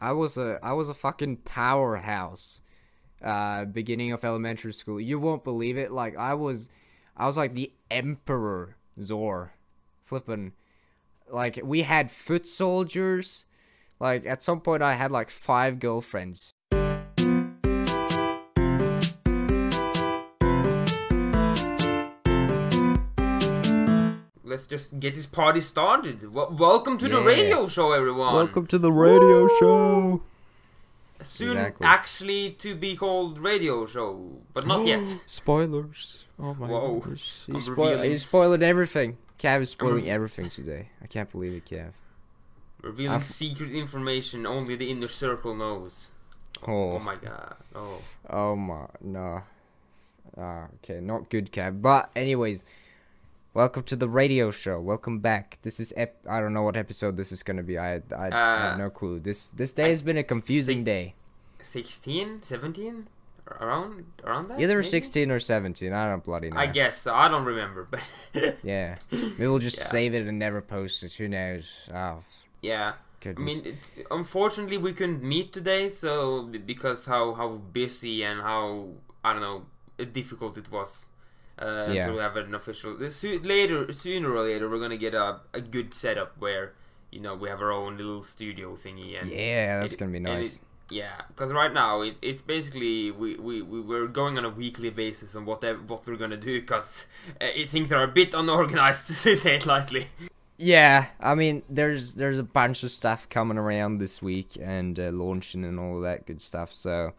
I was a I was a fucking powerhouse. Uh, beginning of elementary school. You won't believe it. Like I was, I was like the emperor Zor, flipping. Like we had foot soldiers. Like at some point, I had like five girlfriends. Let's just get this party started. W- welcome to the radio show, everyone. Welcome to the radio show. Soon, Exactly. actually, to be called radio show, but not yet. Spoilers. Oh my Whoa. He's, spoil- revealing he's spoiling everything. Cav is spoiling re- everything today. I can't believe it, Cav. Revealing I've- secret information only the inner circle knows. Oh. Oh my god. Oh. Oh my no. Ah, okay, not good, Cav. But anyways, welcome to the radio show. Welcome back. This is ep- I don't know what episode this is gonna be. I I, I Uh, have no clue. This this day I has been a confusing think- day. 16, 17? Around around that? Either maybe? 16 or 17. I don't bloody know. I guess so. I don't remember, but Yeah. Maybe we'll just Yeah. save it and never post it. Who knows? Oh, yeah. I mean, it, unfortunately, we couldn't meet today, so because how how busy and how I don't know uh, difficult it was uh, Yeah. to have an official. later, sooner or later, we're gonna get a a good setup where you know we have our own little studio thingy and yeah, that's it- gonna be nice. it- yeah, because right now it, it's basically we, we, we we're going on a weekly basis on what what we're gonna do because uh, things are a bit unorganized to say it lightly. Yeah, I mean, there's there's a bunch of stuff coming around this week and uh, launching and all that good stuff. So,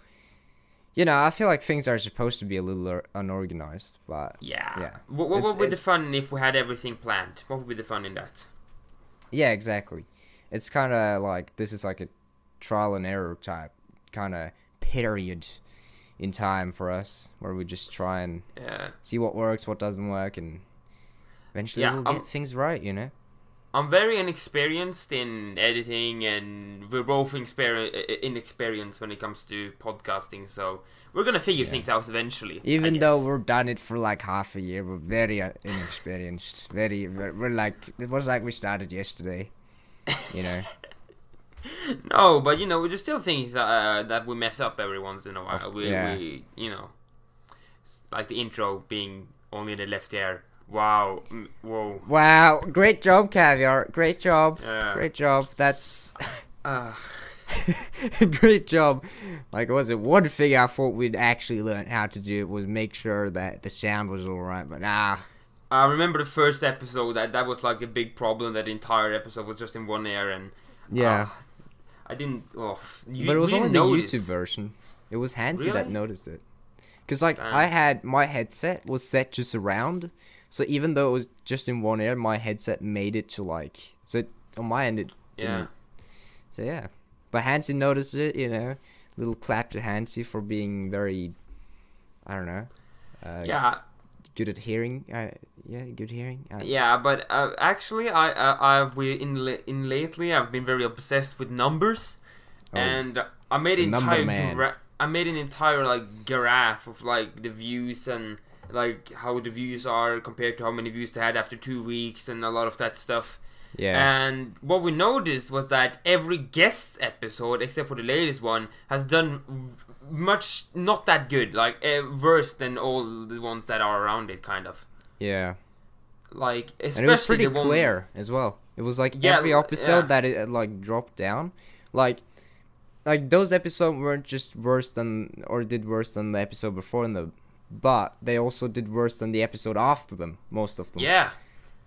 you know, I feel like things are supposed to be a little unorganized, but Yeah. Yeah. What, what would be it- the fun if we had everything planned? What would be the fun in that? yeah, exactly. It's kind of like this is like a trial and error type kind of period in time for us, where we just try and Yeah. see what works, what doesn't work, and eventually Yeah, we'll um, get things right. You know. I'm very inexperienced in editing, and we're both inexperi- i- inexperienced when it comes to podcasting. So we're gonna figure Yeah. things out eventually. Even though we've done it for like half a year, we're very uh, inexperienced. Very, we're, we're like it was like we started yesterday. You know. no, but you know, there's still things uh, that we mess up every once in a while. We, yeah. we, you know, like the intro being only in the left ear. Wow. Mm, Whoa. wow! Great job, caviar. Great job. Yeah. Great job. That's Uh, great job. Like, was it one thing I thought we'd actually learn how to do was make sure that the sound was all right, but nah. I remember the first episode that that was like a big problem. That the entire episode was just in one ear, and Yeah, ah, I didn't. Oh, you, but it was only the notice. YouTube version. It was Hansi that noticed it. Cause like Damn. I had my headset was set to surround, so even though it was just in one ear, my headset made it to like so it, on my end it Yeah. didn't. So yeah, but Hansi noticed it. You know, little clap to Hansi for being very, I don't know, uh, Yeah, good at hearing. Uh, yeah, good hearing. Uh, yeah, but uh, actually, I, I, I, we in in lately, I've been very obsessed with numbers, Oh. and I made The an number entire gra- I made an entire like graph of like the views and like how the views are compared to how many views they had after two weeks and a lot of that stuff. yeah, And what we noticed was that every guest episode, except for the latest one, has done much not that good, like uh, worse than all the ones that are around it, kind of. yeah. Like especially and it was pretty the one, clear as well. It was like Yeah, every episode yeah. that it like dropped down, like like those episodes weren't just worse than or did worse than the episode before them, but they also did worse than the episode after them. Most of them. Yeah,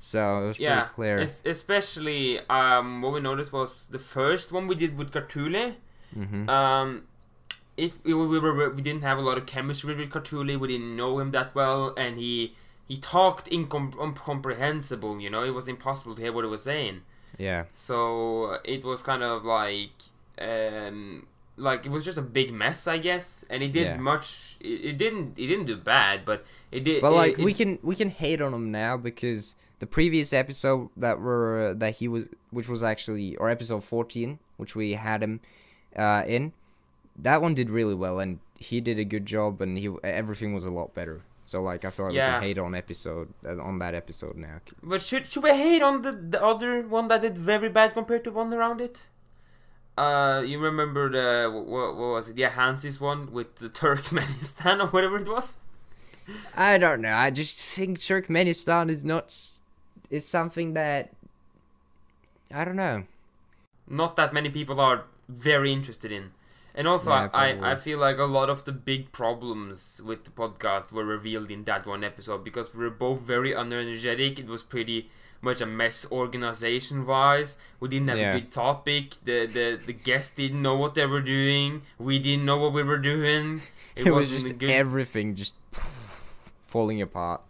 So it was yeah. pretty clear. Es- especially um, what we noticed was the first one we did with Cartule. hmm Um, if we, we, were, we didn't have a lot of chemistry with Cartuli, we didn't know him that well, and he he talked incom- incomprehensible. You know, it was impossible to hear what he was saying. Yeah. So it was kind of like, um, like it was just a big mess, I guess. And it did Yeah. much. It, it didn't. It didn't do bad, but it did. But it- like it- we can we can hate on him now because the previous episode that were uh, that he was which was actually or episode 14 which we had him uh in that one did really well and he did a good job and he everything was a lot better. So like I feel like we can hate on episode uh, on that episode now. But should should we hate on the the other one that did very bad compared to one around it? Uh, you remember the what, what was it? Yeah, Hansi's one with the Turkmenistan or whatever it was. I don't know. I just think Turkmenistan is not is something that I don't know. Not that many people are very interested in, and also Yeah, I, I I feel like a lot of the big problems with the podcast were revealed in that one episode because we were both very unenergetic. It was pretty much a mess organization wise. We didn't have Yeah. a good topic. The the the guests didn't know what they were doing. We didn't know what we were doing. It, was wasn't just good everything just falling apart.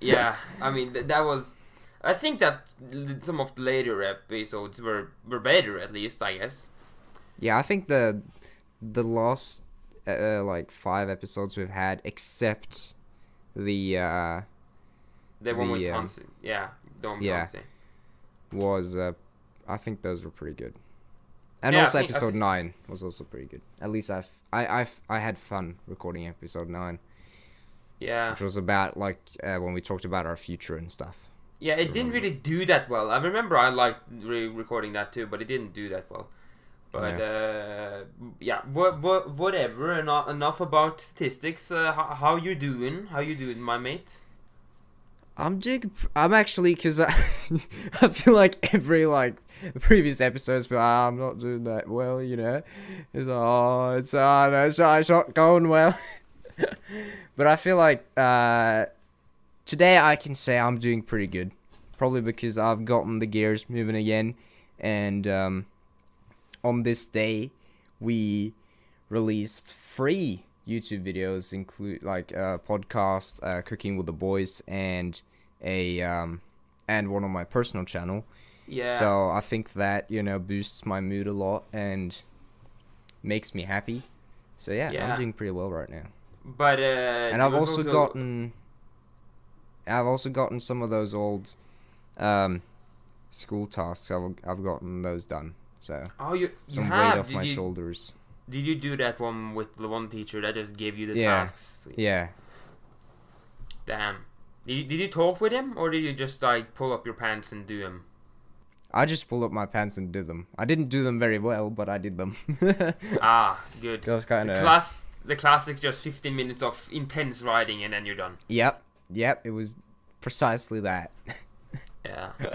yeah i mean th- that was i think that some of the later episodes were were better at least i guess Yeah, I think the the last uh, like five episodes we've had, except the uh, the one with The, um, yeah with yeah. Tansi. was uh, I think those were pretty good. And Yeah, also think- episode thi- nine was also pretty good. At least I've I I've I had fun recording episode nine, yeah which was about like uh, when we talked about our future and stuff. yeah it didn't really do that well i remember i liked re- recording that too but it didn't do that well but uh yeah what what whatever enough, enough about statistics uh, how, how you doing how you doing my mate I'm doing. I'm actually because I, I feel like every like previous episodes, but "Ah, I'm not doing that well. You know, it's oh, it's uh, no, it's, uh, it's not going well. but I feel like uh, today I can say I'm doing pretty good, probably because I've gotten the gears moving again, and um, on this day we released three YouTube videos, include like a podcast, uh, cooking with the boys, and a um, and one on my personal channel. yeah So I think that you know boosts my mood a lot and makes me happy. So yeah, Yeah. I'm doing pretty well right now. but uh and I've was also, gotten, I've also gotten some of those old, um, school tasks. I've I've gotten those done. So oh you, you some have weight off did my you, shoulders. Did you do that one with the one teacher that just gave you the Yeah. tasks? Yeah. Damn. Did you, did you talk with him or did you just like pull up your pants and do them? I just pulled up my pants and did them. I didn't do them very well, but I did them. ah, good. That was kind The of. class, the classic, just 15 minutes of intense riding and then you're done. Yep, yep. It was precisely that. Yeah.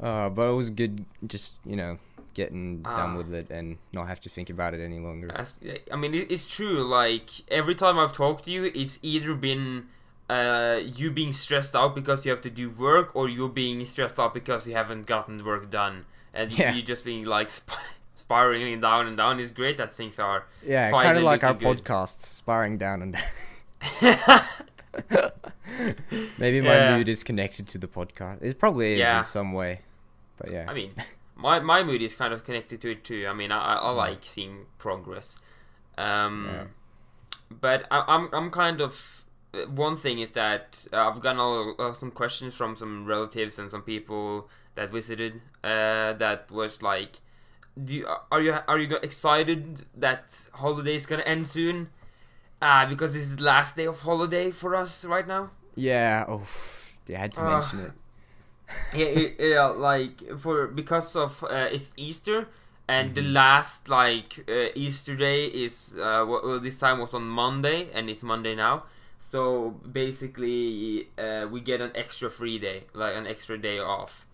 Uh, but it was good, just you know, getting done Ah. with it and not have to think about it any longer. I mean, it's true. Like every time I've talked to you, it's either been uh, you being stressed out because you have to do work, or you being stressed out because you haven't gotten work done, and Yeah. you just being like sp- spiraling down and down. It's great that things are. Yeah, kind of like our good. podcast, sparring down and down. Maybe my Yeah. mood is connected to the podcast. It probably is Yeah. in some way, but yeah. I mean, my my mood is kind of connected to it too. I mean, I I, I Mm. like seeing progress. Um, Yeah. but I, I'm I'm kind of uh, one thing is that uh, I've gotten all, uh, some questions from some relatives and some people that visited. Uh, that was like, do you, are you are you excited that holiday is gonna end soon? Uh, because this is the last day of holiday for us right now. yeah. Oh, you had to Ah. mention it. Yeah, it, yeah, like for because of uh, it's Easter, and the Mhm. last like uh, Easter day is uh, well, this time was on Monday, and it's Monday now. So basically, uh, we get an extra free day, like an extra day off.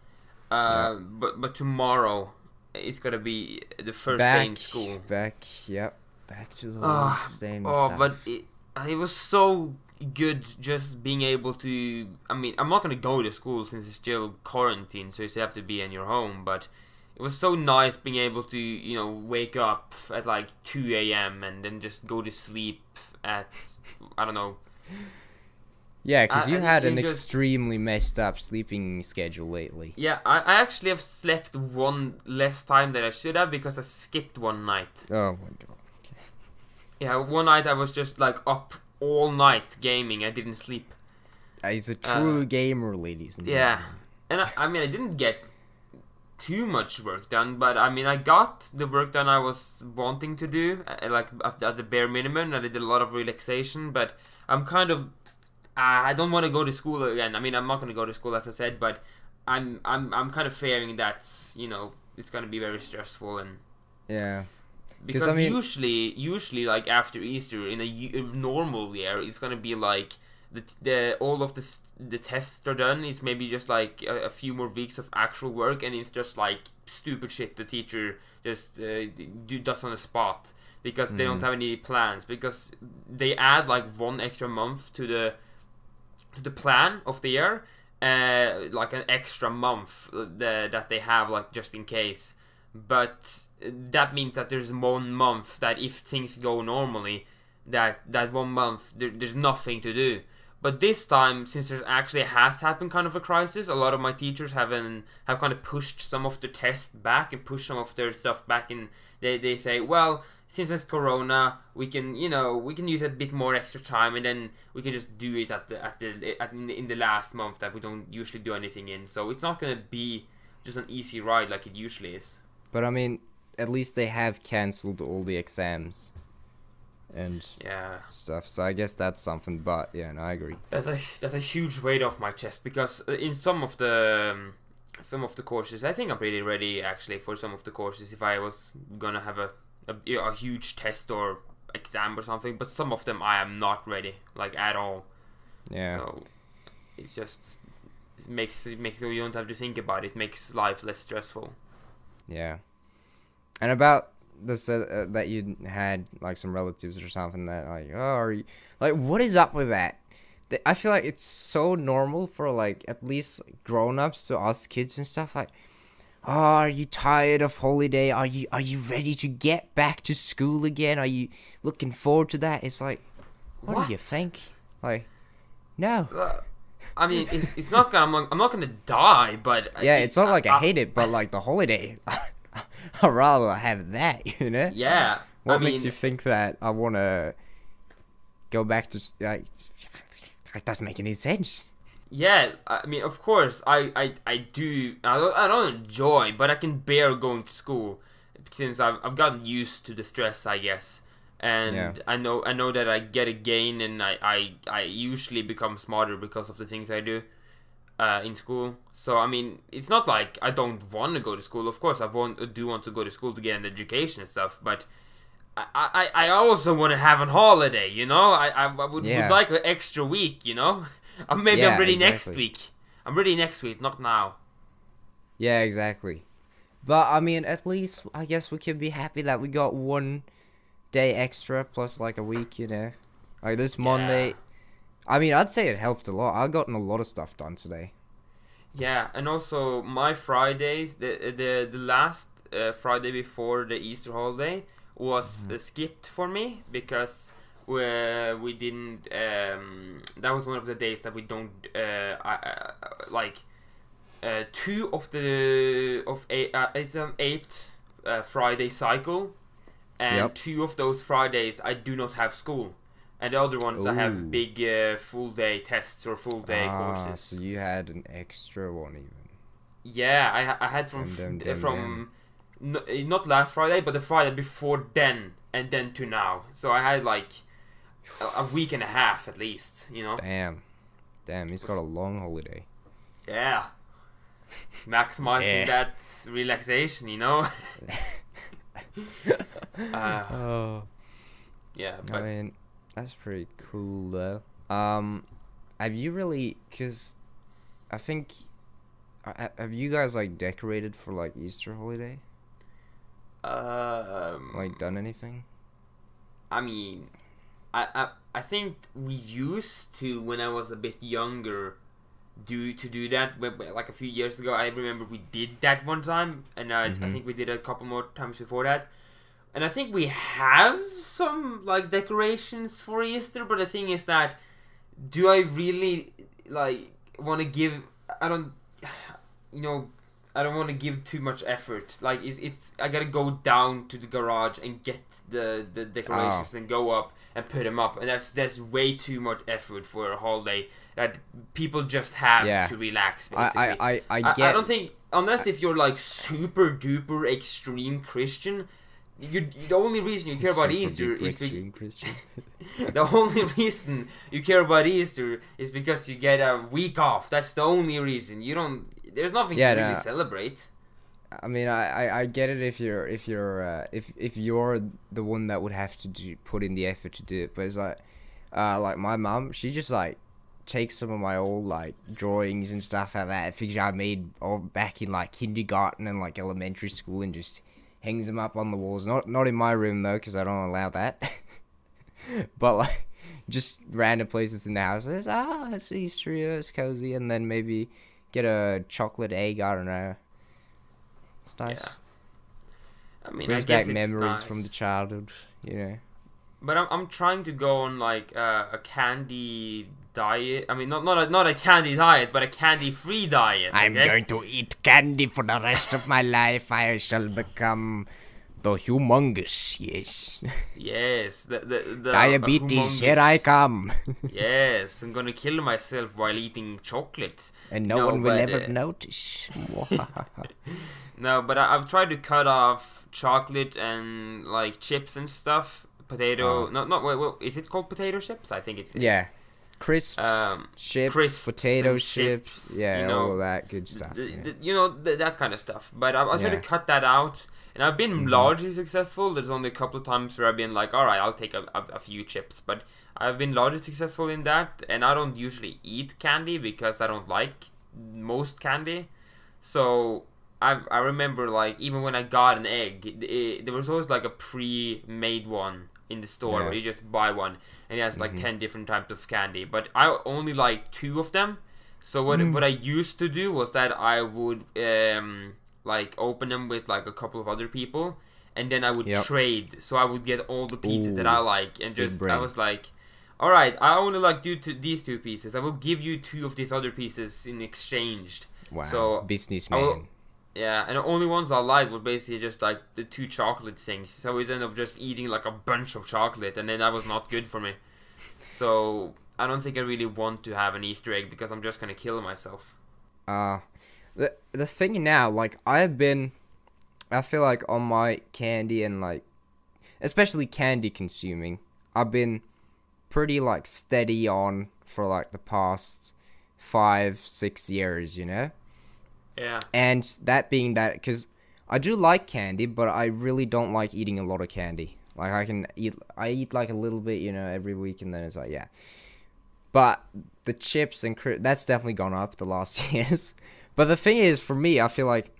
Uh, But but tomorrow it's gonna be the first day in Back, school. back. Yep. Back to the old same Oh, stuff. but it, it was so good just being able to. I mean, I'm not gonna go to school since it's still quarantine, so you still have to be in your home. But it was so nice being able to, you know, wake up at like 2 a.m. and then just go to sleep at I don't know. yeah, because you had an just- extremely messed up sleeping schedule lately. Yeah, I, I actually have slept one less time than I should have because I skipped one night. Oh my god. Yeah, one night I was just like up all night gaming. I didn't sleep. Uh, He's a Uh, true gamer, ladies and yeah. gentlemen. And I, I mean, I didn't get too much work done, but I mean, I got the work done I was wanting to do, uh, like at, the bare minimum. I did a lot of relaxation, but I'm kind of, uh, I don't want to go to school again. I mean, I'm not going to go to school as I said, but I'm, I'm, I'm kind of fearing that you know it's going to be very stressful and Yeah. Because I mean- usually usually like after easter in a normal year it's gonna be like the, the all of the the tests are done. It's maybe just like a, a few more weeks of actual work and it's just like stupid shit the teacher just uh, do does on the spot because they don't Mhm. have any plans. Because they add like one extra month to the to the plan of the year uh, like an extra month uh, the, that they have like just in case. But that means that there's one month that if things go normally that that one month there, there's nothing to do. But this time since there actually has happened kind of a crisis a lot of my teachers have an, have kind of pushed some of the tests back and pushed some of their stuff back and they, they say well since it's corona we can you know we can use a bit more extra time and then we can just do it at the at the at, in, the, last month that we don't usually do anything in. So it's not gonna be just an easy ride like it usually is. But I mean, at least they have cancelled all the exams and yeah stuff. So I guess that's something. But yeah, no, I agree. That's a that's a huge weight off my chest because uh, in some of the um, some of the courses, I think I'm pretty ready actually for some of the courses if I was gonna have a a, a huge test or exam or something. But some of them I am not ready like at all. Yeah. So it's just it makes it makes so you don't have to think about it. it makes life less stressful. Yeah. And about this uh, uh, that you had like some relatives or something that like oh are you like what is up with that? I feel like it's so normal for like at least grown-ups to us kids and stuff like oh are you tired of holiday? Are you are you ready to get back to school again? Are you looking forward to that? It's like what, do you think? Like no. Uh, I mean, it's, it's not gonna. I'm, not- I'm not gonna die, but Yeah, it- it's not like I hate it, but like the holiday I'd rather have that, you know? Yeah. What I mean, makes you think that I want to go back to like? That doesn't make any sense. Yeah, I mean, of course, I, I, I do. I don't, I don't enjoy, but I can bear going to school since I've, I've gotten used to the stress, I guess. And Yeah. I know I know that I get a gain, and I, I, I usually become smarter because of the things I do uh, in school. So I mean, it's not like I don't want to go to school. Of course, I want do want to go to school to get an education and stuff, but. I, I, I also want to have a holiday, you know. I, I, I would, Yeah. would like an extra week, you know. Maybe Yeah, I'm ready next week. I'm ready next week, not now. Yeah, exactly. But I mean, at least I guess we can be happy that we got one day extra plus like a week, you know. Like this Monday. Yeah. I mean, I'd say it helped a lot. I've gotten a lot of stuff done today. Yeah, and also my Fridays, the the the last uh, Friday before the Easter holiday was uh, skipped for me because we we didn't. Um, that was one of the days that we don't uh, I, uh, like. Uh, two of the of eight, uh, it's an eight uh, Friday cycle, and Yep. two of those Fridays I do not have school, and the other ones I have big uh, full day tests or full day ah, courses. so you had an extra one even. Yeah, I I had from Dum, f- dum, dum, from no, eh, not last Friday, but the Friday before then, and then to now. So I had like a, a week and a half at least. You know. Damn. Damn, he's got a long holiday. Yeah. Maximizing Yeah. that relaxation, you know. uh, Oh. yeah, I mean, that's pretty cool though. Um, have you really? Cause I think, uh, have you guys like decorated for like Easter holiday? um, Like done anything? I mean, I, I I think we used to when I was a bit younger, do to do that. Like a few years ago, I remember we did that one time, and I, I Mhm. think we did a couple more times before that. And I think we have some like decorations for Easter, but the thing is that, do I really like want to give? I don't, you know, I don't want to give too much effort. Like it's, it's I gotta go down to the garage and get the the decorations oh. and go up and put them up, and that's that's way too much effort for a holiday that people just have Yeah. to relax. I, Basically, I, I, I I, get. I don't think unless if you're like super duper extreme Christian, you the only reason you care about Easter is extreme Christian. the only reason you care about Easter is because you get a week off. That's the only reason. You don't. There's nothing Yeah, to really celebrate. I mean, I, I, I get it if you're if you're uh, if if you're the one that would have to do, put in the effort to do it, but it's like, uh, like my mom, she just like takes some of my old like drawings and stuff like that, things I made all back in like kindergarten and like elementary school, and just hangs them up on the walls. Not not in my room though, because I don't allow that. but like, just random places in the house. It's, ah, it's Easter, it's cozy, and then maybe get a chocolate egg. I don't know. It's nice. Yeah. I mean, Brings I guess back it's memories from the childhood. You know. But I'm, I'm trying to go on like uh, a candy diet. I mean, not not a, not a candy diet, but a candy free diet. I'm going to eat candy for the rest of my life. I shall become the humongous. Yes. Yes, the the, the Diabetes, here I come. Yes, I'm gonna kill myself while eating chocolate. and no, No, one will but, ever uh, notice. No, but I, I've tried to cut off chocolate and like chips and stuff. Potato, Oh. no, not wait, wait, is it called potato chips? I think it is. yeah. Crisps, Um, chips, crisps potato chips, chips, yeah, you all know, of that good stuff. Yeah. you know th- that kind of stuff. But I, I tried Yeah. to cut that out, and I've been Mhm. largely successful. There's only a couple of times where I've been like, all right, I'll take a, a, a few chips, but I've been largely successful in that. And I don't usually eat candy because I don't like most candy. So I I remember like even when I got an egg, it- there was always like a pre-made one in the store Yeah. where you just buy one and it has like Mhm. 10 different types of candy but i only like two of them so what Mm. what i used to do was that i would um like open them with like a couple of other people and then i would Yep. trade so i would get all the pieces that i like and just i was like all right i only like do to these two pieces i will give you two of these other pieces in exchange wow. so, businessman. Yeah, and the only ones I liked were basically just like the two chocolate things. So always end up just eating like a bunch of chocolate, and then that was not good for me. So I don't think I really want to have an Easter egg because I'm just gonna kill myself. Uh the the thing now, like I've been I feel like on my candy and like especially candy consuming, I've been pretty like steady on for like the past five, six years, you know? Yeah, And that being that, because I do like candy, but I really don't like eating a lot of candy. Like I can eat, I eat like a little bit, you know, every week, and then it's like yeah. But the chips and cri- that's definitely gone up the last years. But the thing is, for me, I feel like,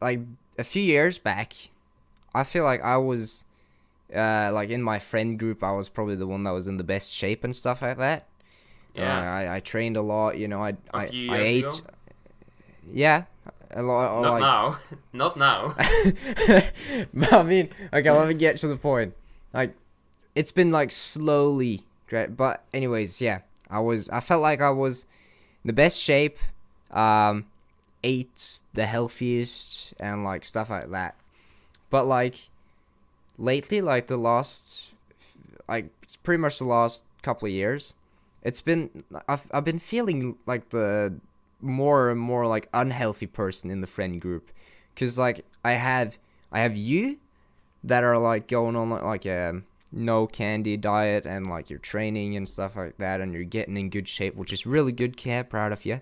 like a few years back, I feel like I was, uh, like in my friend group, I was probably the one that was in the best shape and stuff like that. Uh, yeah. I, I trained a lot, you know. I A I, I ate. ago? Yeah, a lot. Not like, now, not now. but I mean, okay, let me get to the point. Like, it's been like slowly, but anyways, yeah, I was, I felt like I was in the best shape, um, ate the healthiest, and like stuff like that. But like, lately, like the last, like it's pretty much the last couple of years, it's been, I've, I've been feeling like the more and more like unhealthy person in the friend group because like i have i have you that are like going on like, like a no candy diet and like you're training and stuff like that and you're getting in good shape which is really good kid proud of you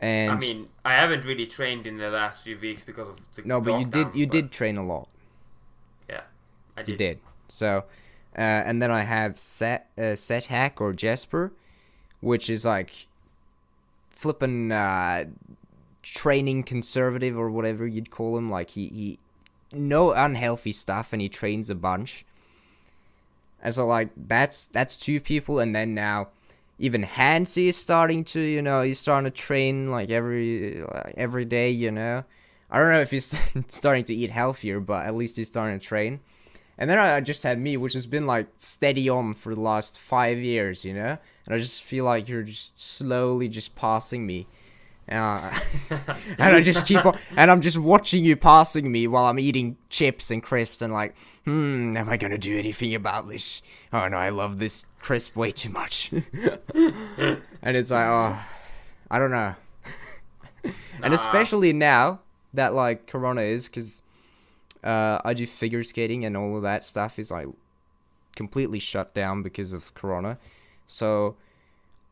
and I mean, I haven't really trained in the last few weeks because of the no but you did you but did train a lot Yeah. I did. you did so uh, and then i have set uh, set hack or jasper which is like flipping uh training conservative or whatever you'd call him like he he no unhealthy stuff and he trains a bunch. And so like that's that's two people and then now even Hansi is starting to you know he's starting to train like every like, every day you know. I don't know if he's starting to eat healthier but at least he's starting to train and then I just had me which has been like steady on for the last five years you know and I just feel like you're just slowly just passing me uh, and I just keep on, and I'm just watching you passing me while I'm eating chips and crisps, and like, hmm, am I gonna do anything about this? Oh no, I love this crisp way too much. and it's like, oh, I don't know. and especially now that like Corona is, because uh, I do figure skating and all of that stuff is like completely shut down because of Corona. So,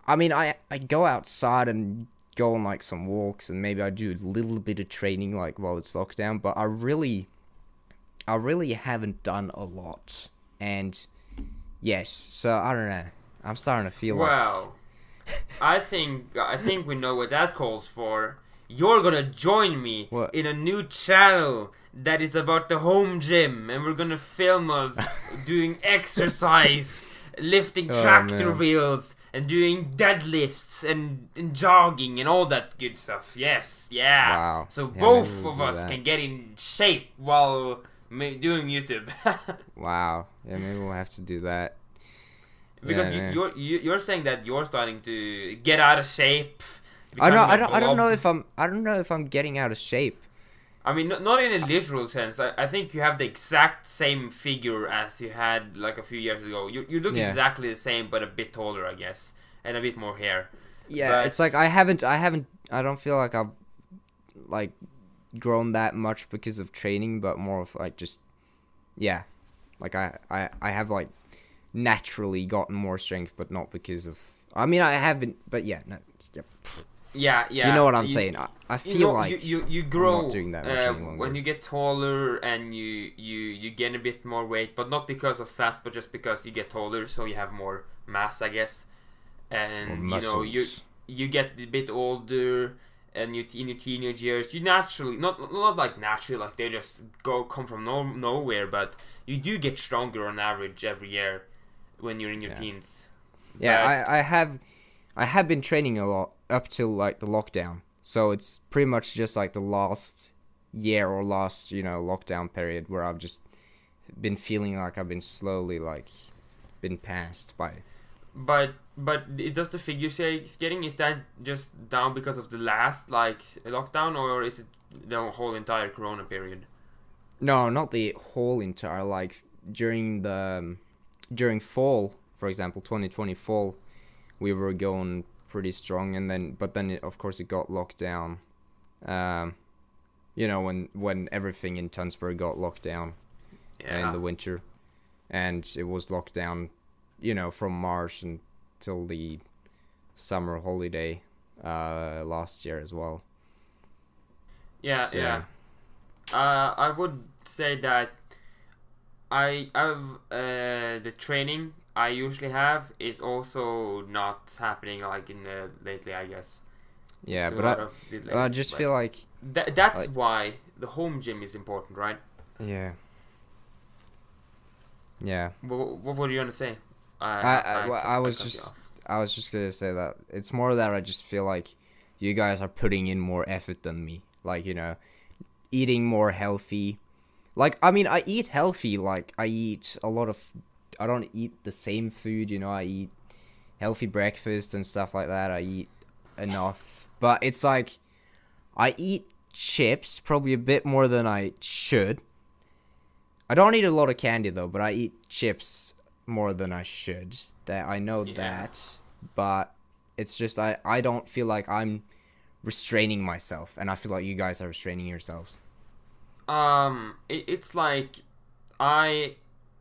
I mean, I I go outside and go on like some walks and maybe I do a little bit of training like while it's lockdown, but I really I really haven't done a lot. And yes, so I don't know. I'm starting to feel like Well, I think I think we know what that calls for. You're gonna join me What? in a new channel that is about the home gym, and we're gonna film us doing exercise, lifting Oh, tractor man. wheels, and doing deadlifts and, and jogging and all that good stuff. Yes, yeah. Wow. So Yeah, both of us that. can get in shape while doing YouTube. Wow. Yeah, maybe we'll have to do that. Because Yeah, you, yeah. you're you, you're saying that you're starting to get out of shape. I don't I don't I don't know if I'm I don't know if I'm getting out of shape. I mean, not, not in a literal sense. I, I think you have the exact same figure as you had like a few years ago. You you look Yeah. exactly the same, but a bit taller, I guess, and a bit more hair. Yeah, it's like I haven't I haven't I don't feel like I've like grown that much because of training, but more of like just yeah. Like I I I have like naturally gotten more strength, but not because of I mean I haven't but yeah, no yep. Yeah, yeah. Yeah. You know what I'm saying. I, I feel you know, like you, you, you grow doing that uh, when you get taller and you, you you gain a bit more weight, but not because of fat, but just because you get taller, so you have more mass, I guess. And you know you you get a bit older, and you in your teenage years, you naturally not not like naturally like they just go come from no, nowhere, but you do get stronger on average every year when you're in your Yeah. teens. Yeah, But- I, I have I have been training a lot up till like the lockdown. So it's pretty much just like the last year or last, you know, lockdown period where I've just been feeling like I've been slowly like been passed by But but it does the figure say it's getting is that just down because of the last like lockdown or is it the whole entire Corona period? No, not the whole entire like during the um, during fall, for example, 2020 fall, we were going pretty strong, and then but then it, of course it got locked down. Um, you know when when everything in Tunsberg got locked down Yeah. in the winter, and it was locked down, you know, from March until the summer holiday uh last year as well. yeah, So- yeah. Uh, I would say that I have uh, the training I usually have is also not happening like in the lately. I guess. Yeah, It's but I, delays, I just feel like tha- that's like- why the home gym is important, right? yeah. Yeah. What, what were you gonna say? I- I- well, I was cut just- I was just gonna say that it's more that I just feel like you guys are putting in more effort than me. Like you know, eating more healthy. Like I mean, I eat healthy. Like I eat a lot of. I don't eat the same food. You know, I eat healthy breakfast and stuff like that. I eat enough, but it's like I eat chips probably a bit more than I should. I don't eat a lot of candy though, but I eat chips more than I should. That I know Yeah. that, but it's just I I don't feel like I'm restraining myself, and I feel like you guys are restraining yourselves. Um, it, it's like I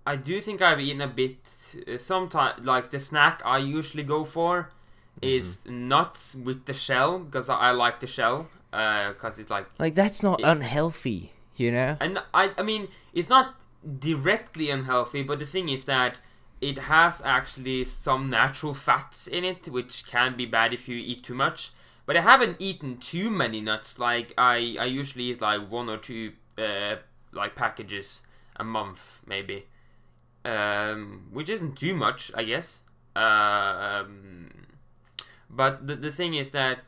I do think I've eaten a bit. Uh, Sometimes, like the snack I usually go for is Mm-hmm. nuts with the shell because I, I like the shell. Uh, cause it's like, Like that's not It- unhealthy, you know. and I I mean it's not directly unhealthy, but the thing is that it has actually some natural fats in it, which can be bad if you eat too much. But I haven't eaten too many nuts. Like I, I usually eat like one or two uh, like packages a month, maybe, um, which isn't too much, I guess. Um, but the the thing is that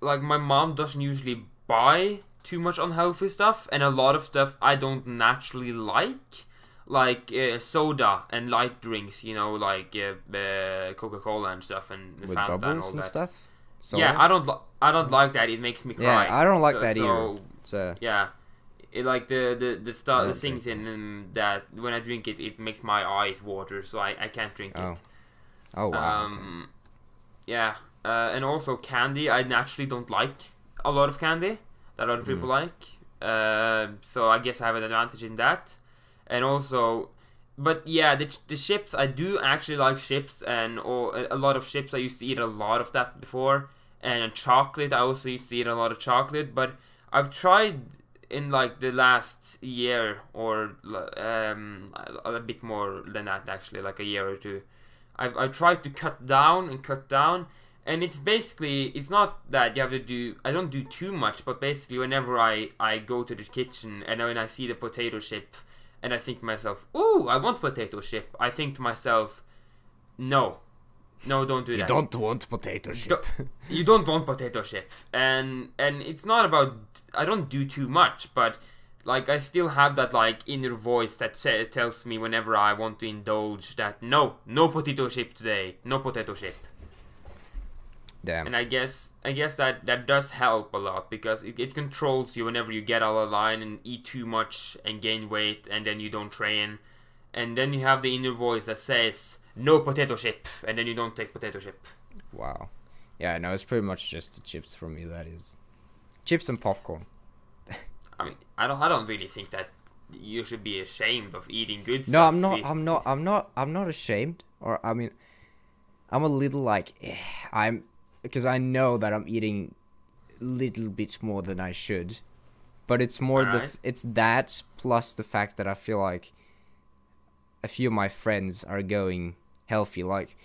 like my mom doesn't usually buy too much unhealthy stuff, and a lot of stuff I don't naturally like, like uh, soda and light drinks. You know, like uh, uh, Coca Cola and stuff, and With Fanta and all bubbles and that. stuff. Yeah, I don't. Li- I don't like that. It makes me cry. Yeah, I don't like So- that so, either. So Yeah, it, like the the the stuff, the things in um, that when I drink it, it makes my eyes water, so I, I can't drink Oh, it. oh wow. okay. Um, yeah, uh, and also candy. I naturally don't like a lot of candy that other people Mm. like. Uh, so I guess I have an advantage in that, and also. But yeah, the, the chips I do actually like chips and or a a lot of chips. I used to eat a lot of that before, and chocolate. I also used to eat a lot of chocolate, but I've tried in like the last year or um, a, bit more than that actually, like a year or two. I've I've tried to cut down and cut down, and it's basically it's not that you have to do. I don't do too much, but basically whenever I I go to the kitchen and when I see the potato chip, and I think to myself, "Ooh, I want potato chip," I think to myself, "No, no, don't do You that. You don't want potato chip. Don't- you don't want potato chip and and it's not about i don't do too much but like i still have that like inner voice that say, tells me whenever i want to indulge that no no potato chip today no potato chip Damn. and i guess i guess that that does help a lot because it, it controls you whenever you get out of line and eat too much and gain weight and then you don't train and then you have the inner voice that says no potato chip and then you don't take potato chip Wow. Yeah, no, it's pretty much just the chips for me. That is, chips and popcorn. I mean, I don't, I don't really think that you should be ashamed of eating good No, stuff. I'm not. I'm not. I'm not. I'm not ashamed. Or I mean, I'm a little like eh, I'm because I know that I'm eating little bit more than I should, but it's more the f it's that plus the fact that I feel like a few of my friends are going healthy. Like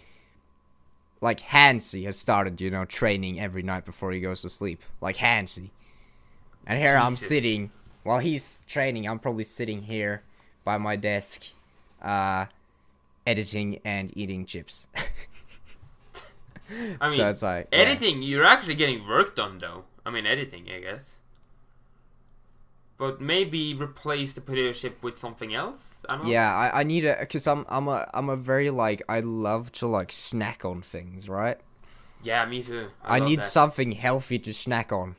like Hansi has started, you know, training every night before he goes to sleep. Like Hansi. And here I'm sitting while he's training. I'm probably sitting here by my desk, uh, editing and eating chips. I mean, so it's like editing, you're actually getting work done, though. I mean, editing, I guess. But maybe replace the potato chip with something else. I don't know. Yeah, I, I need a because I'm I'm a I'm a very like I love to like snack on things, right? Yeah, me too. I, love need that. something healthy to snack on.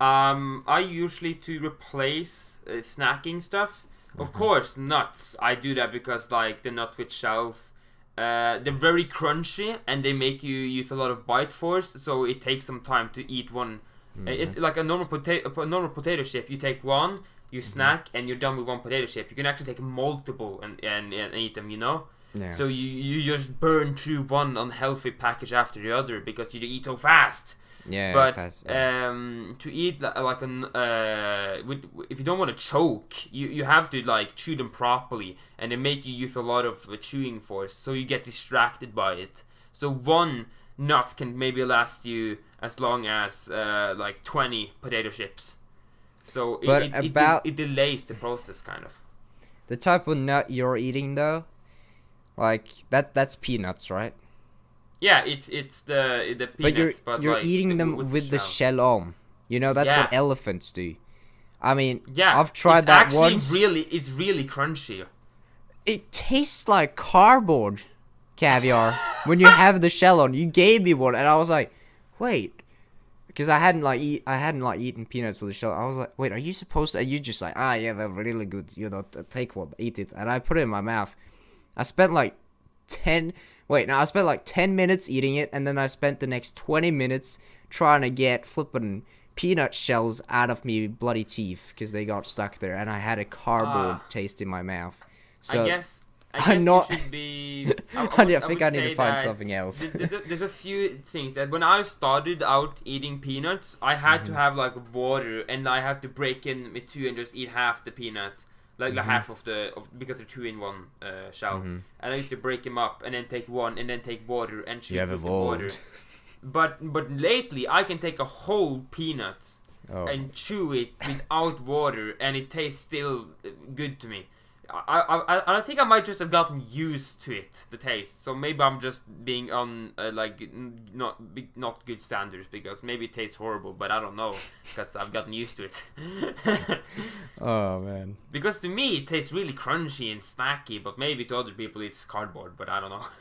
Um, I usually to replace uh, snacking stuff. Mm-hmm. Of course, nuts. I do that because like the nut with shells, uh, they're very crunchy and they make you use a lot of bite force. So it takes some time to eat one. Mm, it's like a normal potato, a normal potato chip. You take one, Mm-hmm. you snack, and you're done with one potato chip. You can actually take multiple and and, and eat them. You know. yeah. So you you just burn through one unhealthy package after the other because you eat so fast yeah, but fast, yeah. um, to eat li- like an uh, with, if you don't want to choke, you, you have to like chew them properly, and they make you use a lot of uh, chewing force, so you get distracted by it. So one nut can maybe last you as long as uh, like twenty potato chips. So it, But it, it, about- it delays the process kind of. the type of nut you're eating though, like that that's peanuts, right? Yeah, it's it's the the peanuts, but you're but you're like, eating the- them with, the shell. shell on. You know that's what elephants do. I mean, Yeah, I've tried it's that actually once. Really, it's really crunchy. it tastes like cardboard caviar when you have the shell on. You gave me one, and I was like, wait, because I hadn't like eat, I hadn't like eaten peanuts with the shell. I was like, wait, are you supposed to? Are you just like, ah, yeah, they're really good. You know, take one, eat it, and I put it in my mouth. I spent like ten. Wait, no, I spent like ten minutes eating it, and then I spent the next twenty minutes trying to get flipping peanut shells out of me bloody teeth because they got stuck there, and I had a cardboard Ah. taste in my mouth. So I guess. I guess not- should be. I, I would- think I need to find something else. There's a, there's a few things that when I started out eating peanuts, I had Mm-hmm. to have like water, and I have to break in with two and just eat half the peanut, like the Mhm. half of the of, because they're two in one uh, shell. Mhm. And I used to break them up and then take one and then take water and chew You have the water. But but lately I can take a whole peanut Oh. and chew it without water, and it tastes still uh, good to me. I, I, I, I think I might just have gotten used to it, the taste. So maybe I'm just being on uh, like not not good standards because maybe it tastes horrible, but I don't know because I've gotten used to it. oh man. because to me it tastes really crunchy and snacky, but maybe to other people it's cardboard. But I don't know.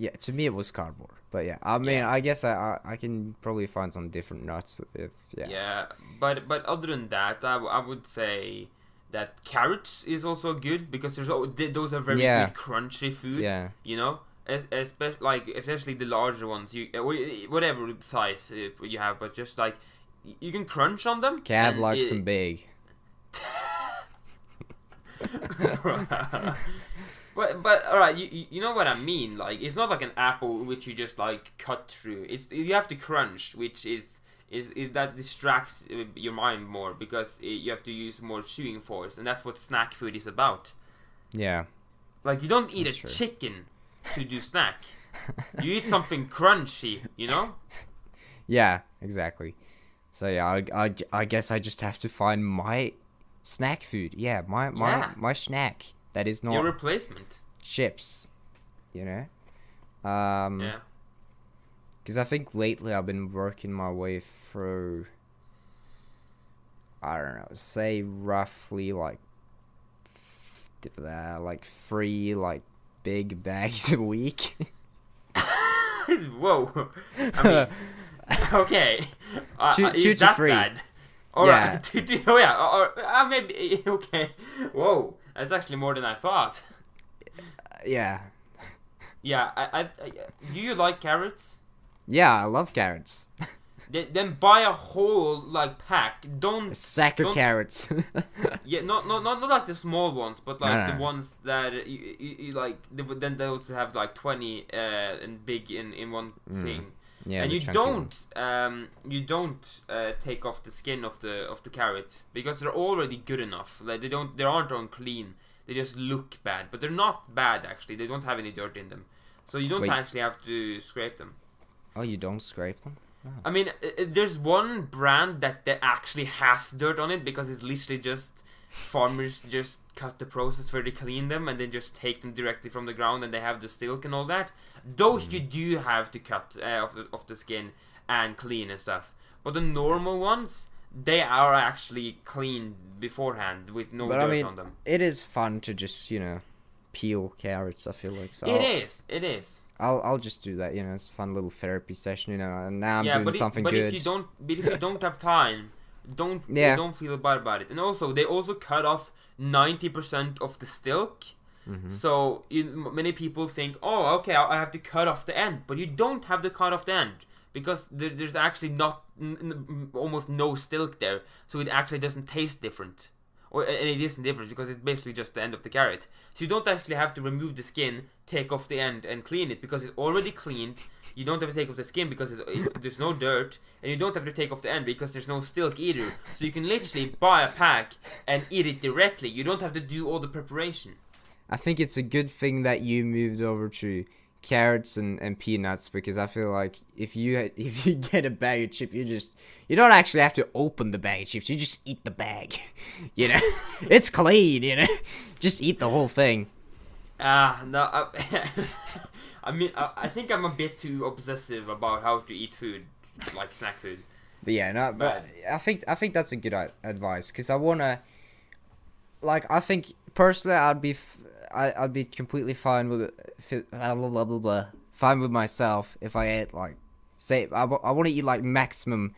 Yeah, to me it was cardboard. But yeah, I mean, Yeah. I guess I, I I can probably find some different nuts if yeah. Yeah, but but other than that, I, I would say that carrots is also good because there's al- th- those are very Yeah. good crunchy food. Yeah. You know, especially like especially the larger ones. You uh, whatever size uh, you have, but just like you can crunch on them. Cav it- them big. But but all right, you you- you know what I mean? Like it's not like an apple which you just like cut through. It's you have to crunch, which is is, is that distracts uh, your mind more because uh, you have to use more chewing force, and that's what snack food is about. Yeah. Like you don't eat That's a true. chicken to do snack. you eat something crunchy, you know? Yeah, exactly. So yeah, I, I, I guess I just have to find my snack food. Yeah, my my Yeah. my snack that is not Your replacement. chips. You know. Um. Yeah. Because I think lately I've been working my way through. I don't know, say roughly like, uh, like three like big bags a week. Whoa. I mean, okay. Uh, Two- uh, two to that three. bad? All Yeah. right. Two to- oh yeah. Or, or, uh, maybe okay. Whoa. That's actually more than I thought. yeah, Yeah. I, I, I do you like carrots? Yeah, I love carrots. Then, then buy a whole like pack. Don't sack of Don't- carrots. yeah. Not not not, not like the small ones, but like No, no, the ones that you, you, you like. They, would- then those have like twenty uh and big in in one Mm. thing. yeah, and you don't um you don't uh, take off the skin of the of the carrot because they're already good enough like they don't they aren't unclean they just look bad but they're not bad actually they don't have any dirt in them so you don't Wait. actually have to scrape them Oh, you don't scrape them? i mean there's one brand that, that actually has dirt on it because it's literally just farmers just cut the process where they clean them and then just take them directly from the ground and they have the stilk and all that those Mm. you do have to cut uh, off, the, off the skin and clean and stuff but the normal ones they are actually cleaned beforehand with no But I mean, on them It is fun to just you know peel carrots. I feel like so. it is it is I'll I'll just do that. You know, it's a fun little therapy session. You know, and now I'm yeah doing but, something if, but good. if you don't but if you don't have time don't Yeah. don't feel bad about it and also they also cut off 90% of the stilk Mhm. So you, many people think, oh, okay, I I have to cut off the end, but you don't have to cut off the end because there, there's actually not n- n- almost no stilk there, so it actually doesn't taste different, or and it isn't different because it's basically just the end of the carrot. So you don't actually have to remove the skin, take off the end, and clean it because it's already cleaned. You don't have to take off the skin because it's, it's, there's no dirt, and you don't have to take off the end because there's no stilk either. So you can literally buy a pack and eat it directly. You don't have to do all the preparation. I think it's a good thing that you moved over to carrots and, and peanuts because I feel like if you if you get a bag of chips, you just you don't actually have to open the bag of chips. You just eat the bag. you know, it's clean. You know, just eat the whole thing. Ah, no. I, I mean, I, I think I'm a bit too obsessive about how to eat food, like snack food. But yeah, no, but I think I think that's a good advice because I wanna, like, I think personally I'd be f- I I'd be completely fine with it, blah blah blah blah, fine with myself if I ate like, say I, I want to eat like maximum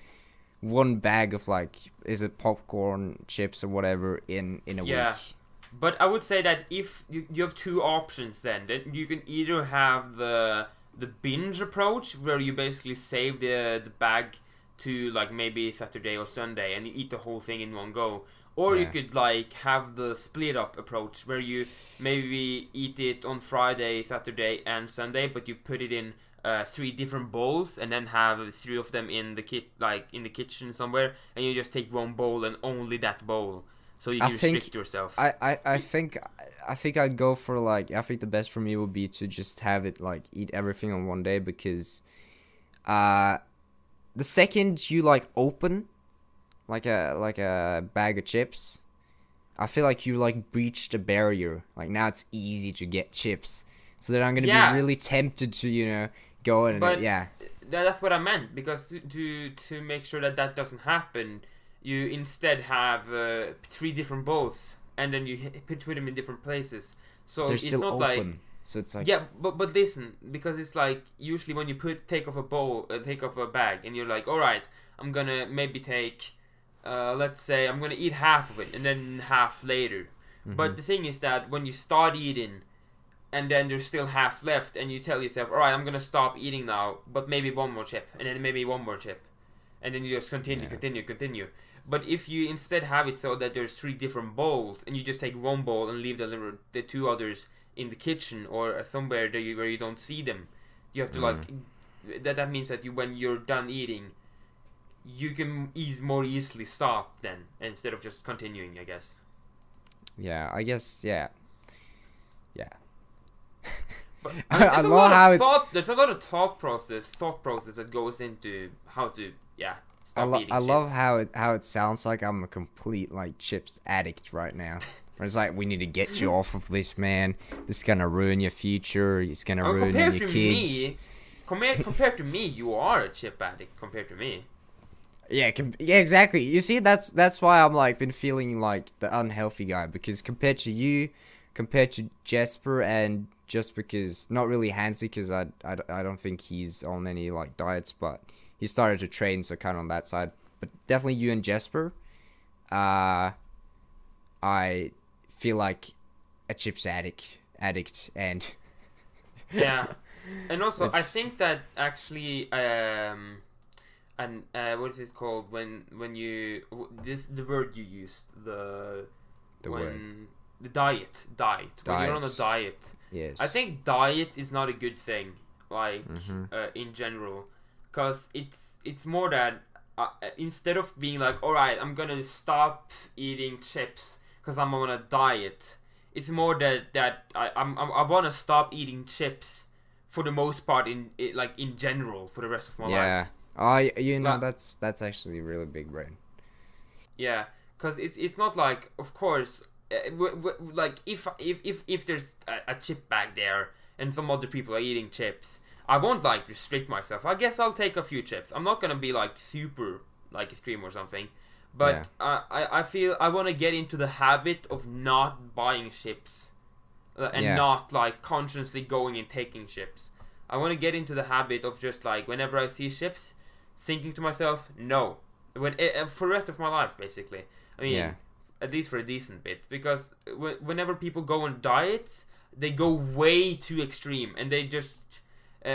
one bag of like is it popcorn chips or whatever in in a Yeah. week. But I would say that if you, you have two options, then then you can either have the the binge approach where you basically save the the bag to like maybe Saturday or Sunday and you eat the whole thing in one go. Or you could like have the split up approach where you maybe eat it on Friday, Saturday, and Sunday, but you put it in uh, three different bowls and then have three of them in the kit like in the kitchen somewhere, and you just take one bowl and only that bowl, so you I restrict think yourself. I, I, I think I think I'd go for like I think the best for me would be to just have it like eat everything on one day because uh the second you like open like a like a bag of chips. I feel like you like breached a barrier. Like now it's easy to get chips. So then I'm gonna Yeah. be really tempted to you know go in and But- yeah. that's what I meant because to, to to make sure that that doesn't happen, you instead have uh, three different bowls and then you put them in different places. So they're it's not open. like so it's like yeah, but but listen, because it's like usually when you put take off a bowl, uh, take off a bag, and you're like, all right, I'm gonna maybe take, uh, let's say I'm gonna eat half of it and then half later. Mm-hmm. But the thing is that when you start eating, and then there's still half left, and you tell yourself, all right, I'm gonna stop eating now, but maybe one more chip, and then maybe one more chip, and then you just continue, Yeah. continue, continue. But if you instead have it so that there's three different bowls, and you just take one bowl and leave the the two others in the kitchen or somewhere that you, where you don't see them. You have to Mm. like that. That means that you when you're done eating, you can ease more easily stop then instead of just continuing. I guess. Yeah, I guess. Yeah. Yeah. But I- mean, I there's a love lot how it's- thought. There's a lot of thought process, thought process that goes into how to yeah I, stop lo-. I love how it how it sounds like I'm a complete like chips addict right now. It's like we need to get you off of this, man. This is gonna ruin your future. It's gonna Oh, ruin compared your to kids. me, compared compared to me, you are a chip addict compared to me. Yeah, com- yeah, exactly. You see, that's that's why I'm like been feeling like the unhealthy guy because compared to you, compared to Jesper, and just because not really Hansi because I, I I don't think he's on any like diets, but he started to train, so kind of on that side. But definitely you and Jesper, uh, I feel like a chips addict, addict, and Yeah, and also I think that actually um, and uh, what is this called when when you this the word you used the the when word the diet diet when you're on a diet. yes. I think diet is not a good thing, like Mhm. uh, in general, because it's it's more that uh, instead of being like, all right, I'm gonna stop eating chips because I'm on a diet. It's more that that I I'm, I'm I want to stop eating chips for the most part in it, like in general for the rest of my yeah. life. Oh, you know Like- that's that's actually really big brain. Yeah, because it's it's not like, of course, uh, w- w- like if if if if there's a, a chip bag there and some other people are eating chips, I won't like restrict myself. I guess I'll take a few chips. I'm not gonna be like super like extreme or something, but Yeah. I I feel I want to get into the habit of not buying chips, uh, and Yeah. not like consciously going and taking chips. I want to get into the habit of just like whenever I see chips, thinking to myself, no, when uh, for the rest of my life, basically. I mean, Yeah. at least for a decent bit, because w- whenever people go on diets, they go way too extreme, and they just uh,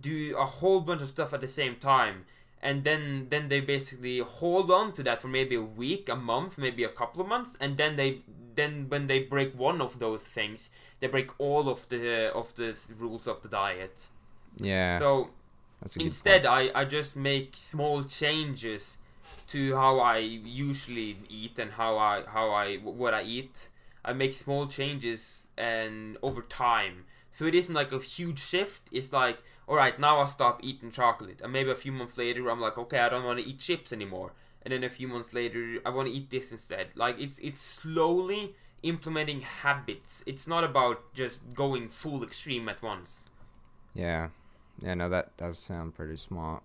do a whole bunch of stuff at the same time, and then then they basically hold on to that for maybe a week, a month, maybe a couple of months, and then they then when they break one of those things, they break all of the of the rules of the diet. Yeah. So that's a good Instead. I, I just make small changes to how I usually eat and how I how I what I eat. I make small changes and over time. So it isn't like a huge shift. It's like, all right, now I'll stop eating chocolate, and maybe a few months later, I'm like, okay, I don't want to eat chips anymore. And then a few months later, I want to eat this instead. Like it's it's slowly implementing habits. It's not about just going full extreme at once. Yeah. Yeah, no, that does sound pretty smart.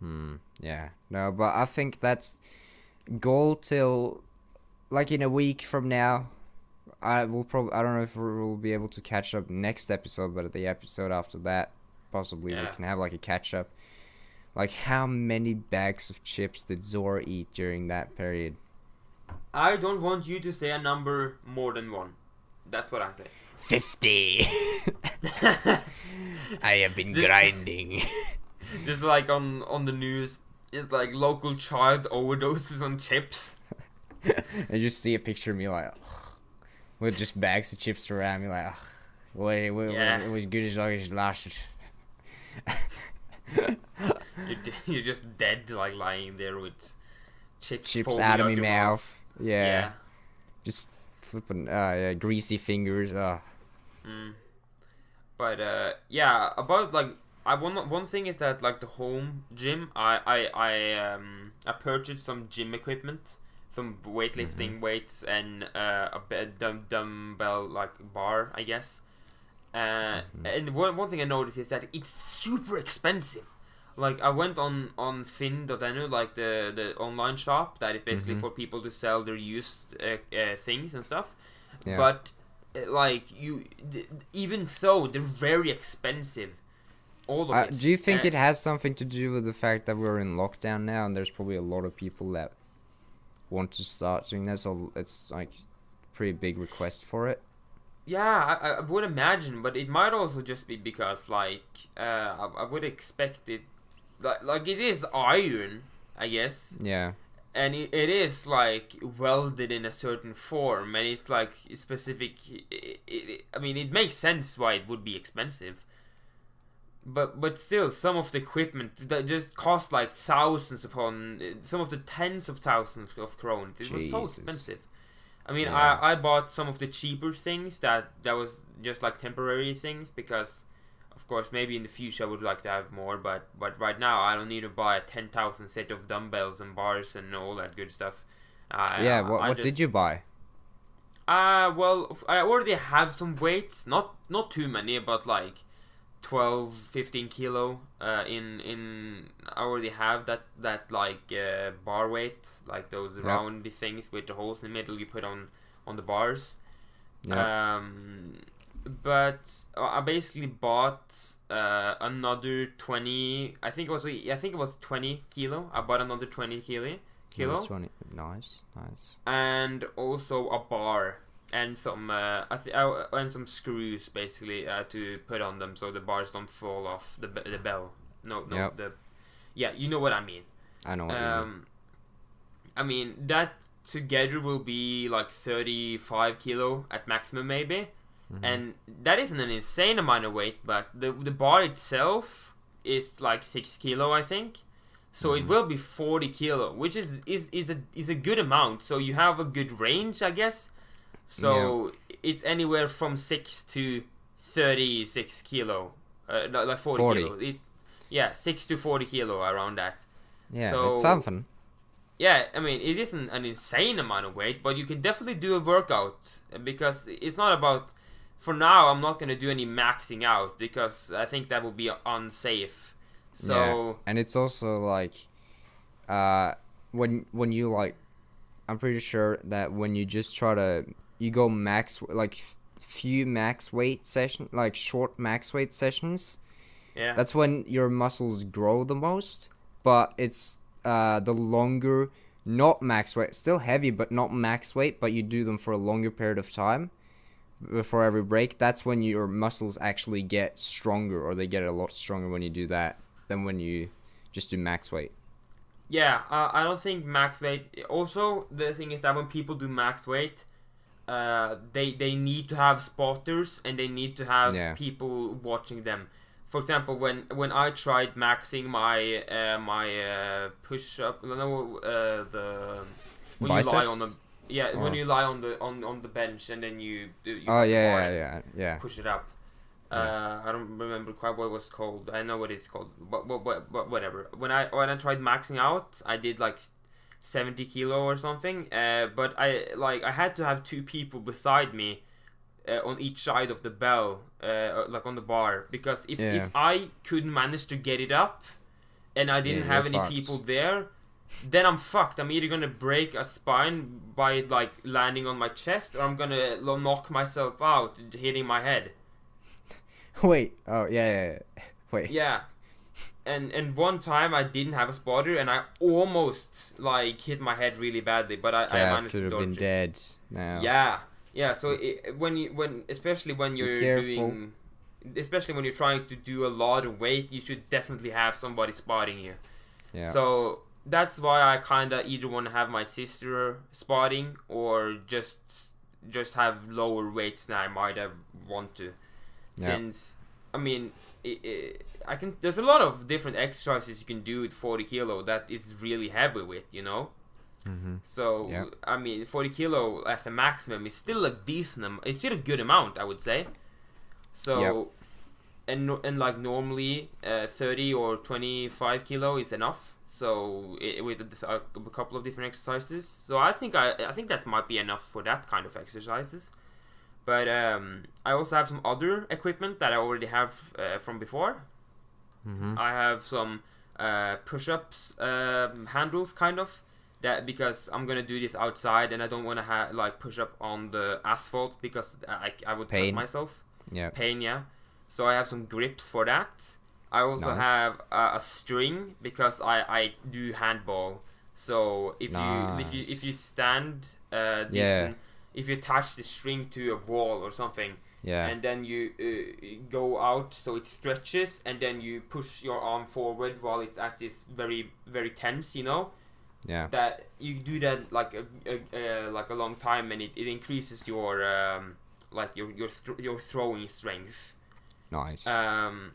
Hmm. Yeah. No, but I think that's goal till like in a week from now. I will probably I don't know if we'll be able to catch up next episode, but the episode after that, possibly Yeah. we can have like a catch up. Like how many bags of chips did Zor eat during that period? I don't want you to say a number more than one. That's what I say. Fifty. I have been grinding. Just like on on the news, it's like local child overdoses on chips. I just see a picture of me like with just bags of chips around me like "Ugh, wait, wait, Yeah. it was good as long as it lasted. You're, you're just dead, like lying there with chips, Chips out of my your mouth. Yeah. Yeah. Just flipping uh yeah, greasy fingers. Uh Mm. But uh, yeah, about like I one one thing is that like the home gym, I I I um I purchased some gym equipment, some weightlifting weights and uh, a bed dumb dumbbell like bar, I guess. Uh, and one one thing I noticed is that it's super expensive. Like I went on on Finn.no, like the the online shop that is basically Mhm. for people to sell their used uh, uh, things and stuff. yeah. But like you, even so, they're very expensive. All of Uh, it. do you think Uh, it has something to do with the fact that we're in lockdown now and there's probably a lot of people that want to start doing that so it's like pretty big request for it? Yeah, I, I would imagine, but it might also just be because like uh, I, I would expect it, like like it is iron, I guess, Yeah. And it, it is like welded in a certain form, and it's like specific. It, it, I mean, it makes sense why it would be expensive. But but still, some of the equipment that just cost like thousands upon some of the tens of thousands of krones. It was so expensive. I mean, Yeah. I, I bought some of the cheaper things that that was just like temporary things because, of course, maybe in the future I would like to have more. But but right now I don't need to buy a ten thousand set of dumbbells and bars and all that good stuff. Uh, yeah. What what just- did you buy? Uh well, I already have some weights, not not too many, but like 12, 15 kilo. Uh, in in I already have that that like uh, bar weight, like those Yeah. roundy things with the holes in the middle you put on on the bars. Yeah. Um, but I basically bought uh, another twenty. I think it was I think it was twenty kilo. I bought another twenty kilo kilo? Nice. Nice. and also a bar and some uh, I th- uh, and some screws basically uh, to put on them so the bars don't fall off the be- the bell. No, no, Yep. the yeah, you know what I mean. I know what you mean. Um, I mean that together will be like thirty five kilo at maximum maybe, Mhm. and that isn't an insane amount of weight, but the the bar itself is like six kilo I think. So it Mhm. will be 40 kilo, which is, is is a is a good amount. So you have a good range, I guess. So it's anywhere from six to 36 kilo, uh, no, like 40, 40. kilo. It's yeah, six to 40 kilo around that. yeah, so- it's something. Yeah, I mean it isn't an insane amount of weight, but you can definitely do a workout because it's not about. For now, I'm not gonna do any maxing out because I think that would be unsafe. So. Yeah. And it's also like, uh, when when you like, I'm pretty sure that when you just try to you go max like f- few max weight session like short max weight sessions. Yeah. That's when your muscles grow the most. But it's uh the longer, not max weight, still heavy, but not max weight. But you do them for a longer period of time before every break. That's when your muscles actually get stronger, or they get a lot stronger when you do that than when you just do max weight. Yeah, uh, I don't think max weight. Also, the thing is that when people do max weight, uh, they they need to have spotters and they need to have Yeah. people watching them. For example, when when I tried maxing my uh, my uh, push up, no, uh, the when you lie on the yeah when you lie on the on, on the bench and then you, you Oh yeah, yeah, yeah, yeah. push it up. Yeah. Uh, I don't remember quite what it was called. I know what it's called, but, but, but, but whatever. When I when I tried maxing out, I did like seventy kilo or something. Uh, but I like I had to have two people beside me uh, on each side of the bell, uh, like on the bar, because if Yeah. if I couldn't manage to get it up, and I didn't Yeah, have any fucked. people there. Then I'm fucked. I'm either gonna break a spine by like landing on my chest, or I'm gonna knock myself out hitting my head. Wait. Oh yeah, yeah. yeah. Wait. Yeah. And and one time I didn't have a spotter and I almost like hit my head really badly, but I, I managed could to have been it. dead now. Yeah. Yeah, so it, when you when especially when you're doing especially when you're trying to do a lot of weight, you should definitely have somebody spotting you. Yeah. So that's why I kind of either want to have my sister spotting or just just have lower weights than I might have want to. Yeah. Since I mean, i i I can. There's a lot of different exercises you can do with 40 kilo that is really heavy with, you know. Mm-hmm. So Yeah. I mean, 40 kilo as a maximum is still a decent. It's still a good amount, I would say. So, Yep. and and like normally, uh, 30 or 25 kilo is enough. So i with a, a couple of different exercises. So I think I I think that might be enough for that kind of exercises. But um, I also have some other equipment that I already have uh, from before. Mm-hmm. I have some uh, push-ups um, handles, kind of, that because I'm gonna do this outside and I don't want to have like push up on the asphalt because I, I would Pain. hurt myself. Yeah. Pain, yeah. So I have some grips for that. I also Nice. have uh, a string because I, I do handball. So if you if you if you stand uh, Yeah. if you attach the string to a wall or something, Yeah. and then you uh, go out so it stretches and then you push your arm forward while it's at this very very tense you know Yeah. that you do that like a, a, a like a long time and it, it increases your um like your your th- your throwing strength Nice. um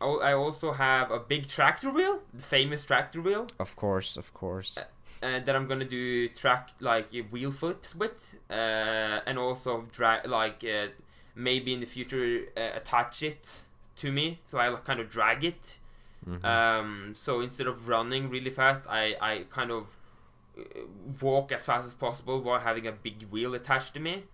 I also have a big tractor wheel the famous tractor wheel of course, of course. uh, that I'm gonna do track like uh, wheel flips with uh and also drag like uh, maybe in the future uh, attach it to me so I like, kind of drag it Mhm. um, so instead of running really fast, I, I kind of uh, walk as fast as possible while having a big wheel attached to me.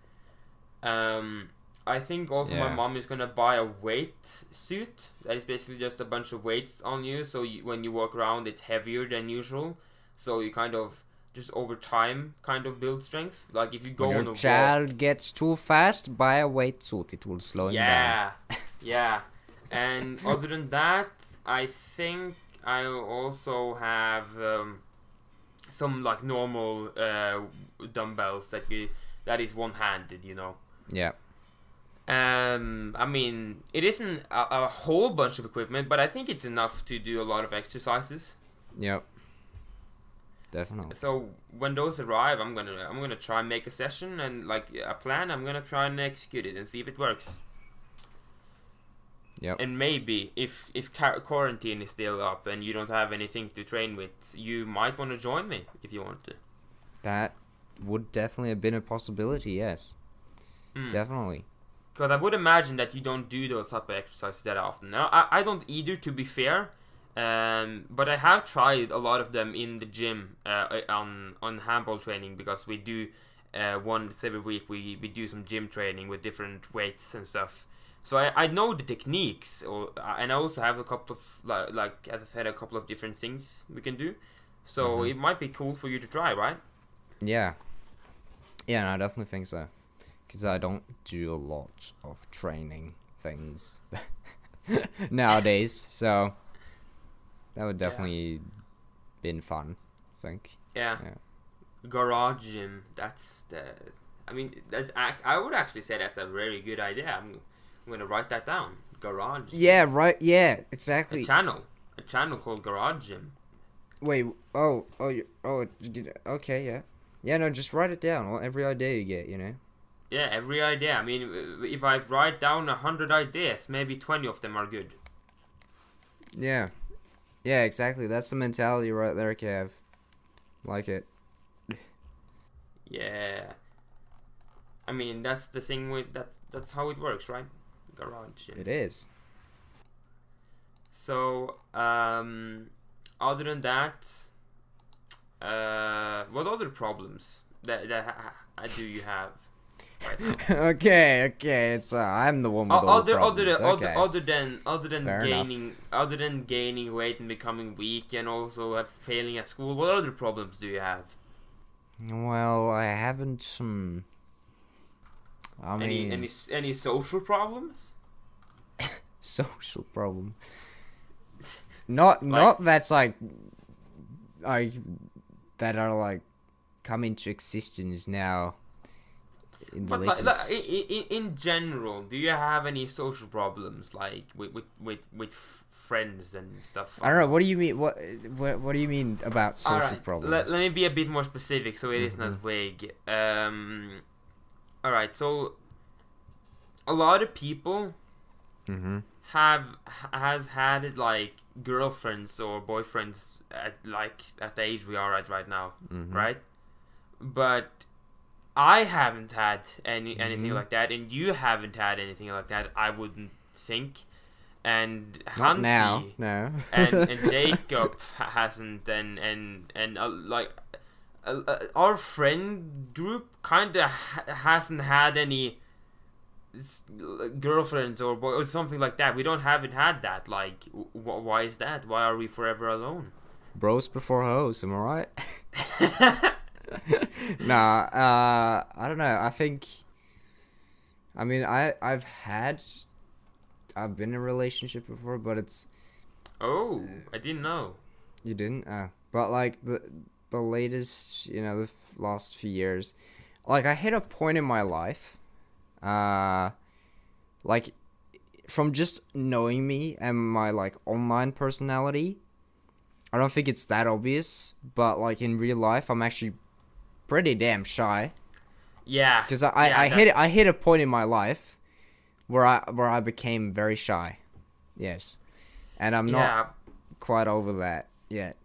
Um, I think also my mom is gonna buy a weight suit that is basically just a bunch of weights on you. So you, when you walk around, it's heavier than usual. So you kind of just over time kind of build strength. Like if you go when on a your walk, child gets too fast, buy a weight suit. It will slow him down. yeah, yeah. And other than that, I think I also have um, some like normal uh, dumbbells that you that is one-handed, you know. Yeah. Um, I mean, it isn't a, a whole bunch of equipment, but I think it's enough to do a lot of exercises. Yep. Definitely. So when those arrive, I'm gonna I'm gonna try and make a session and like a plan. I'm gonna try and execute it and see if it works. Yep. And maybe if if quarantine is still up and you don't have anything to train with, you might want to join me if you want to. That would definitely have been a possibility. Yes. Mm. Definitely. Because I would imagine that you don't do those type of exercises that often. Now, I, I don't either, to be fair. Um, but I have tried a lot of them in the gym uh, on on handball training because we do uh, once every week we, we do some gym training with different weights and stuff. So I, I know the techniques, or and I also have a couple of like, like as I said, a couple of different things we can do. So Mhm. it might be cool for you to try, right? Yeah. Yeah, no, I definitely think so. Because I don't do a lot of training things nowadays, so that would Yeah. definitely been fun. I think. Yeah. Yeah. Garage gym. That's the. I mean, that I, I would actually say that's a very good idea. I'm, I'm gonna write that down. Garage. gym. Yeah. Right. Yeah. Exactly. A channel. A channel called Garage Gym. Wait. Oh. Oh. Oh. Okay. Yeah. Yeah. No. Just write it down. Well, every idea you get, you know. Yeah, every idea. I mean, if I write down a hundred ideas, maybe twenty of them are good. Yeah. Yeah. Exactly. That's the mentality right there, Kev. Like it. Yeah. I mean, that's the thing with that's that's how it works, right? Garage It is. So, um, other than that, uh, what other problems that that ha- ha- do you have? Okay. Okay. It's uh, I'm the one with all the other other problems. than, okay. other other than other than Fair enough. gaining other than gaining weight and becoming weak and also uh, failing at school, what other problems do you have? Well, I haven't. Hmm. I mean, any any social problems? social problem. Not, Like- not that's like, I that are like, come into existence now. In the But like, latest. like, i- i- i- in general, do you have any social problems like with with with, with friends and stuff? I don't know. What do you mean? What, what, what do you mean about social Alright, problems? Let, let me be a bit more specific so it not as vague. Um, all right, so a lot of people mm-hmm. have has had it like girlfriends or boyfriends at like at the age we are at right now, Mm-hmm. right? But I haven't had any anything Mhm. like that, and you haven't had anything like that. I wouldn't think. And Hansi now. No. and, and Jacob hasn't, and and and uh, like uh, uh, our friend group kind of ha- hasn't had any girlfriends or boy or something like that. We don't haven't had that. Like, wh- why is that? Why are we forever alone? Bros before hoes. Am I right? nah, uh, I don't know. I think. I mean, I I've had, I've been in a relationship before, but it's oh, I didn't know. you didn't. Uh, but like the the latest, you know, the f- last few years, like I hit a point in my life, uh, like from just knowing me and my like online personality, I don't think it's that obvious, but like in real life, I'm actually pretty damn shy. Yeah. Because I, I, yeah, I that- hit I hit a point in my life where I where I became very shy. Yes. And I'm not yeah. quite over that yet.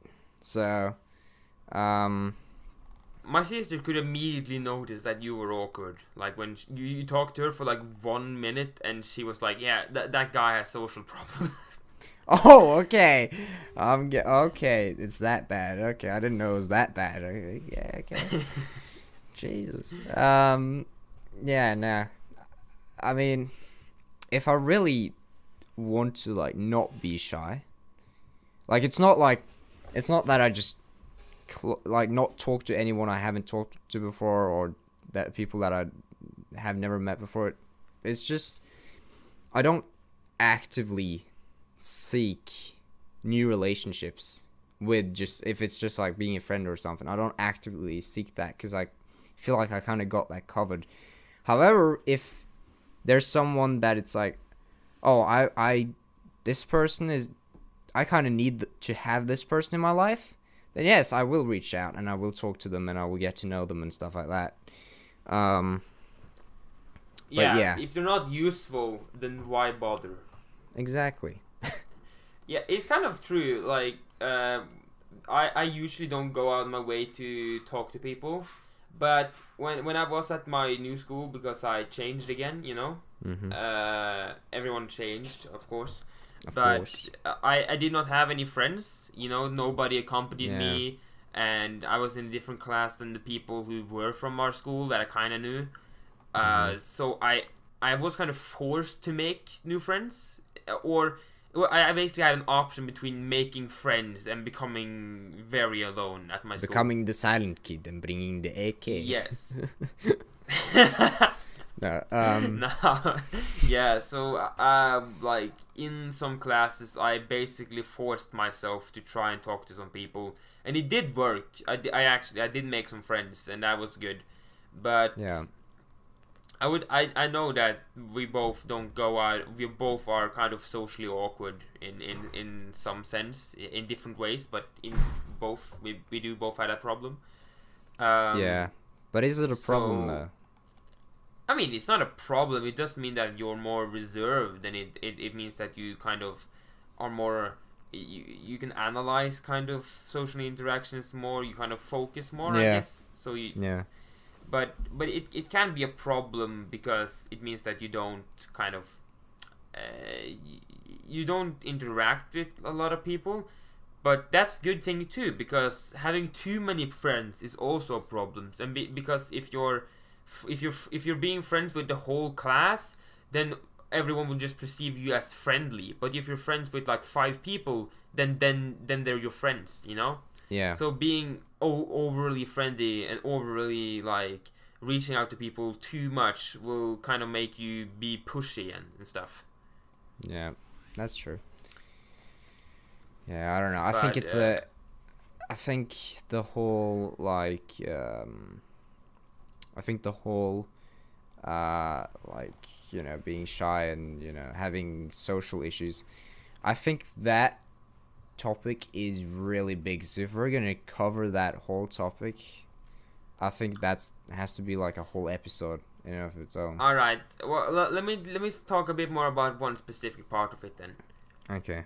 So um My sister could immediately notice that you were awkward. Like when sh you, you talked to her for like one minute, and she was like, "Yeah, that that guy has social problems." Oh, okay. Ge- okay, it's that bad. Okay, I didn't know it was that bad. Okay, yeah, okay. Jesus. Um yeah, nah. I mean, if I really want to like not be shy, like it's not like it's not that I just cl- like not talk to anyone I haven't talked to before or that people that I have never met before. It's just I don't actively seek new relationships with just if it's just like being a friend or something. I don't actively seek that because I feel like I kind of got that covered. However, if there's someone that it's like, oh, I, I, this person is, I kind of need to have this person in my life, then yes, I will reach out and I will talk to them and I will get to know them and stuff like that. Um, yeah, yeah. If they're not useful, then why bother? exactly. Yeah, it's kind of true. Like, uh, I I usually don't go out of my way to talk to people, but when when I was at my new school because I changed again, you know, Mm-hmm. uh, everyone changed, of course. of but course. I I did not have any friends. You know, nobody accompanied Yeah. me, and I was in a different class than the people who were from our school that I kind of knew. Uh, Mhm. so I I was kind of forced to make new friends, uh, or I I basically had an option between making friends and becoming very alone at my school. Becoming the silent kid and bringing the AK. Yes. No. Um. no. yeah, so uh, like in some classes, I basically forced myself to try and talk to some people, and it did work. I, I actually I did make some friends, and that was good. But Yeah. I would I, I know that we both don't go out. We both are kind of socially awkward in in in some sense, in different ways. But in both, we we do both have that problem. Um, yeah. But is it a problem so- though? I mean, it's not a problem. It does mean that you're more reserved, and it, it, it means that you kind of are more. You, you can analyze kind of social interactions more. You kind of focus more, I Yeah. guess. So you, Yeah. But but it, it can be a problem because it means that you don't kind of uh, you don't interact with a lot of people. But that's good thing too because having too many friends is also a problem. And be, because if you're if you're if you're being friends with the whole class then everyone will just perceive you as friendly. But if you're friends with like five people then then then they're your friends you know Yeah. so being o- overly friendly and overly like reaching out to people too much will kind of make you be pushy and, and stuff. Yeah, that's true. Yeah, I don't know. I think it's uh, a. I think the whole like um. I think the whole, uh, like you know, being shy and you know having social issues. I think that topic is really big. So if we're gonna cover that whole topic, I think that's has to be like a whole episode in and of its own. All right. Well, l- let me let me talk a bit more about one specific part of it then. Okay.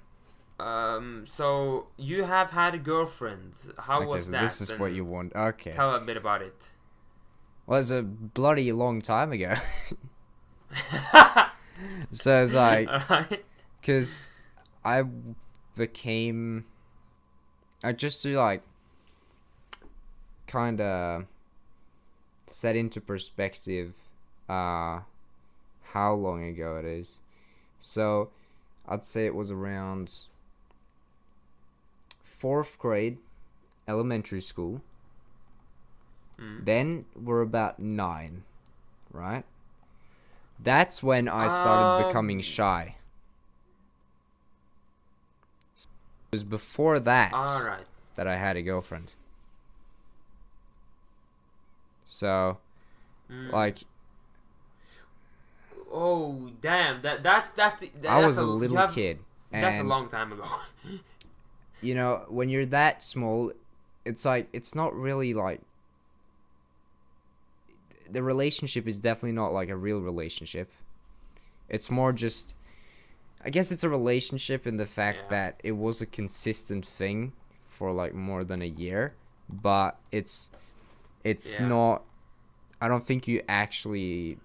Um, so you have had a girlfriend. How okay, was so that? this is what you want. Okay. Tell a bit about it. Well, it's a bloody long time ago. so it's like, All right. because I became. I just to like. kind of. set into perspective. Uh, how long ago it is. So, I'd say it was around. fourth grade, elementary school. Mm. Then we're about nine, right? That's when I started becoming Um, shy. It was before that right. that I had a girlfriend. So, Mm. like, Oh damn! That that that. that I was that's a little have- kid. That's a long time ago. you know, when you're that small, it's like it's not really like the relationship is definitely not like a real relationship. It's more just I guess it's a relationship in the fact Yeah. that it was a consistent thing for like more than a year, but it's it's Yeah. not I don't think you actually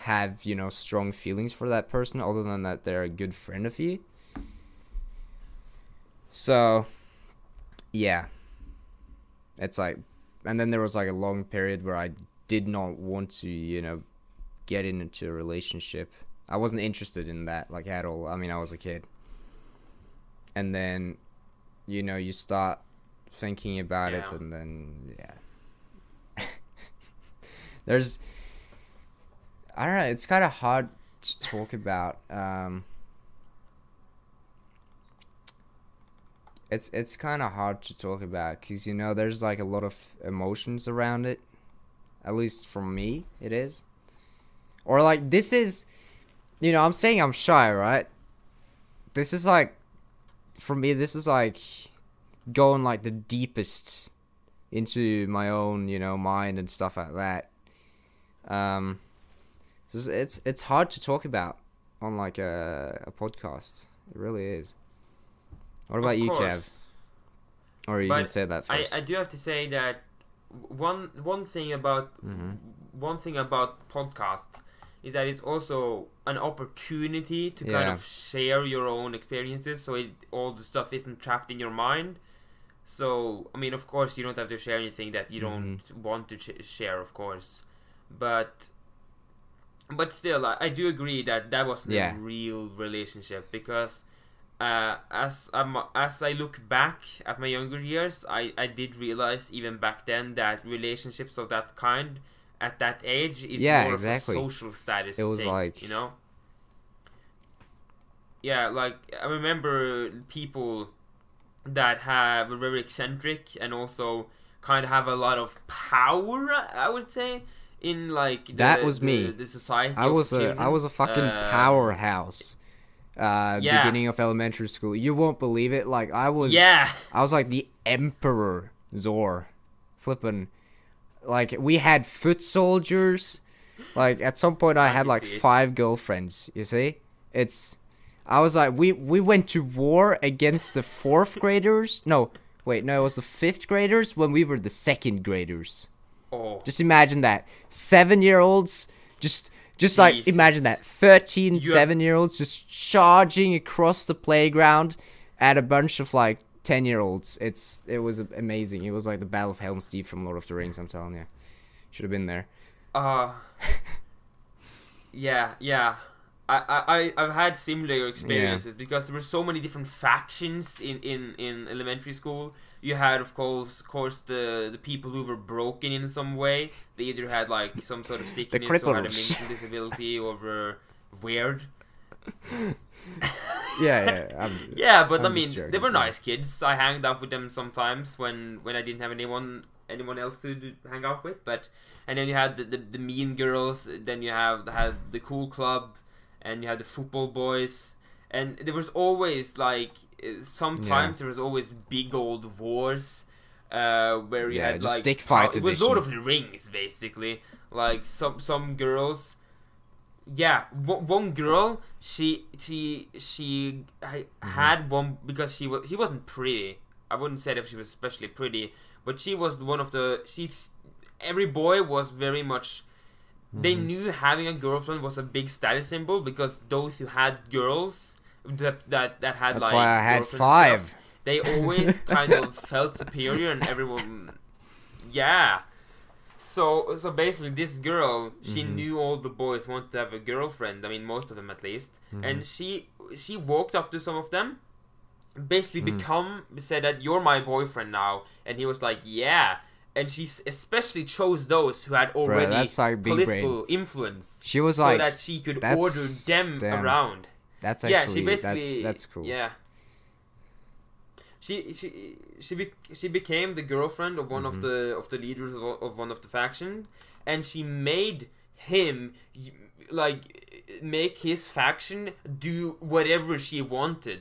have, you know, strong feelings for that person other than that they're a good friend of you. So, yeah. It's like and then there was like a long period where I did not want to, you know, get into a relationship. I wasn't interested in that like at all. I mean, I was a kid. And then you know, you start thinking about it and then yeah. There's I don't know, it's kind of hard to talk about um it's it's kind of hard to talk about because you know there's like a lot of emotions around it at least for me it is or like this is you know i'm saying i'm shy right? This is like for me this is like going like the deepest into my own you know mind and stuff like that. Um it's it's hard to talk about on like a, a podcast. It really is. What about you kev? or you can say that first. I I do have to say that one one thing about Mhm. one thing about podcast is that it's also an opportunity to kind of share your own experiences so it, all the stuff isn't trapped in your mind so i mean of course you don't have to share anything that you don't Mm-hmm. want to ch- share of course but but still I, I do agree that that was the Yeah. real relationship because uh, as um, as I look back at my younger years, I, I did realize even back then that relationships of that kind at that age is Yeah, more exactly. of a social status. It was thing, like- you know. Yeah, like I remember people that have are very eccentric and also kind of have a lot of power. I would say in like the, That was the- me. The society. I was a I was a fucking Um, powerhouse. Uh, yeah. beginning of elementary school. You won't believe it. Like I was. Yeah. I was like the emperor Zor, flipping. Like we had foot soldiers. Like at some point, I I had like five girlfriends. You see, it's. I was like, we we went to war against the fourth graders. No, wait, no, it was the fifth graders when we were the second graders. Oh. Just imagine that. Seven year olds just just like imagine that. 13 You have- seven year olds just charging across the playground at a bunch of like 10 year olds. It's it was amazing. It was like the Battle of Helm's Deep from Lord of the Rings, I'm telling you. Should have been there. Uh yeah, yeah. I, I, I- I've had similar experiences because there were so many different factions in, in, in elementary school. You had, of course, of course, the the people who were broken in some way. They either had like some sort of sickness or had a mental disability or were weird. Yeah, yeah. I'm, Yeah, but i I'm mean, just they were yeah. nice kids. I hanged out with them sometimes when when I didn't have anyone anyone else to do, hang out with. But and then you had the, the, the mean girls. Then you have had the cool club, and you had the football boys. And there was always like sometimes there was always big old wars. Uh, where you Yeah, had like stick fight it was Lord of the Rings basically. Like some some girls yeah one, one girl she she she I Mm-hmm. had one because she was she wasn't pretty i wouldn't say that she was especially pretty but she was one of the she every boy was very much they Mm-hmm. knew having a girlfriend was a big status symbol because those who had girls that that, that had That's like why I had and stuff, five. they always kind of felt superior and everyone yeah so so basically this girl she Mhm. knew all the boys wanted to have a girlfriend i mean most of them at least Mm-hmm. and she she walked up to some of them basically Mhm. become said that you're my boyfriend now and he was like yeah and she especially chose those who had already like political influence She was so like, that she could order them damn. around that's yeah, actually, she basically. that's, that's cool. Yeah. She she she be, she became the girlfriend of one Mhm. of the of the leaders of, of one of the faction, and she made him like make his faction do whatever she wanted.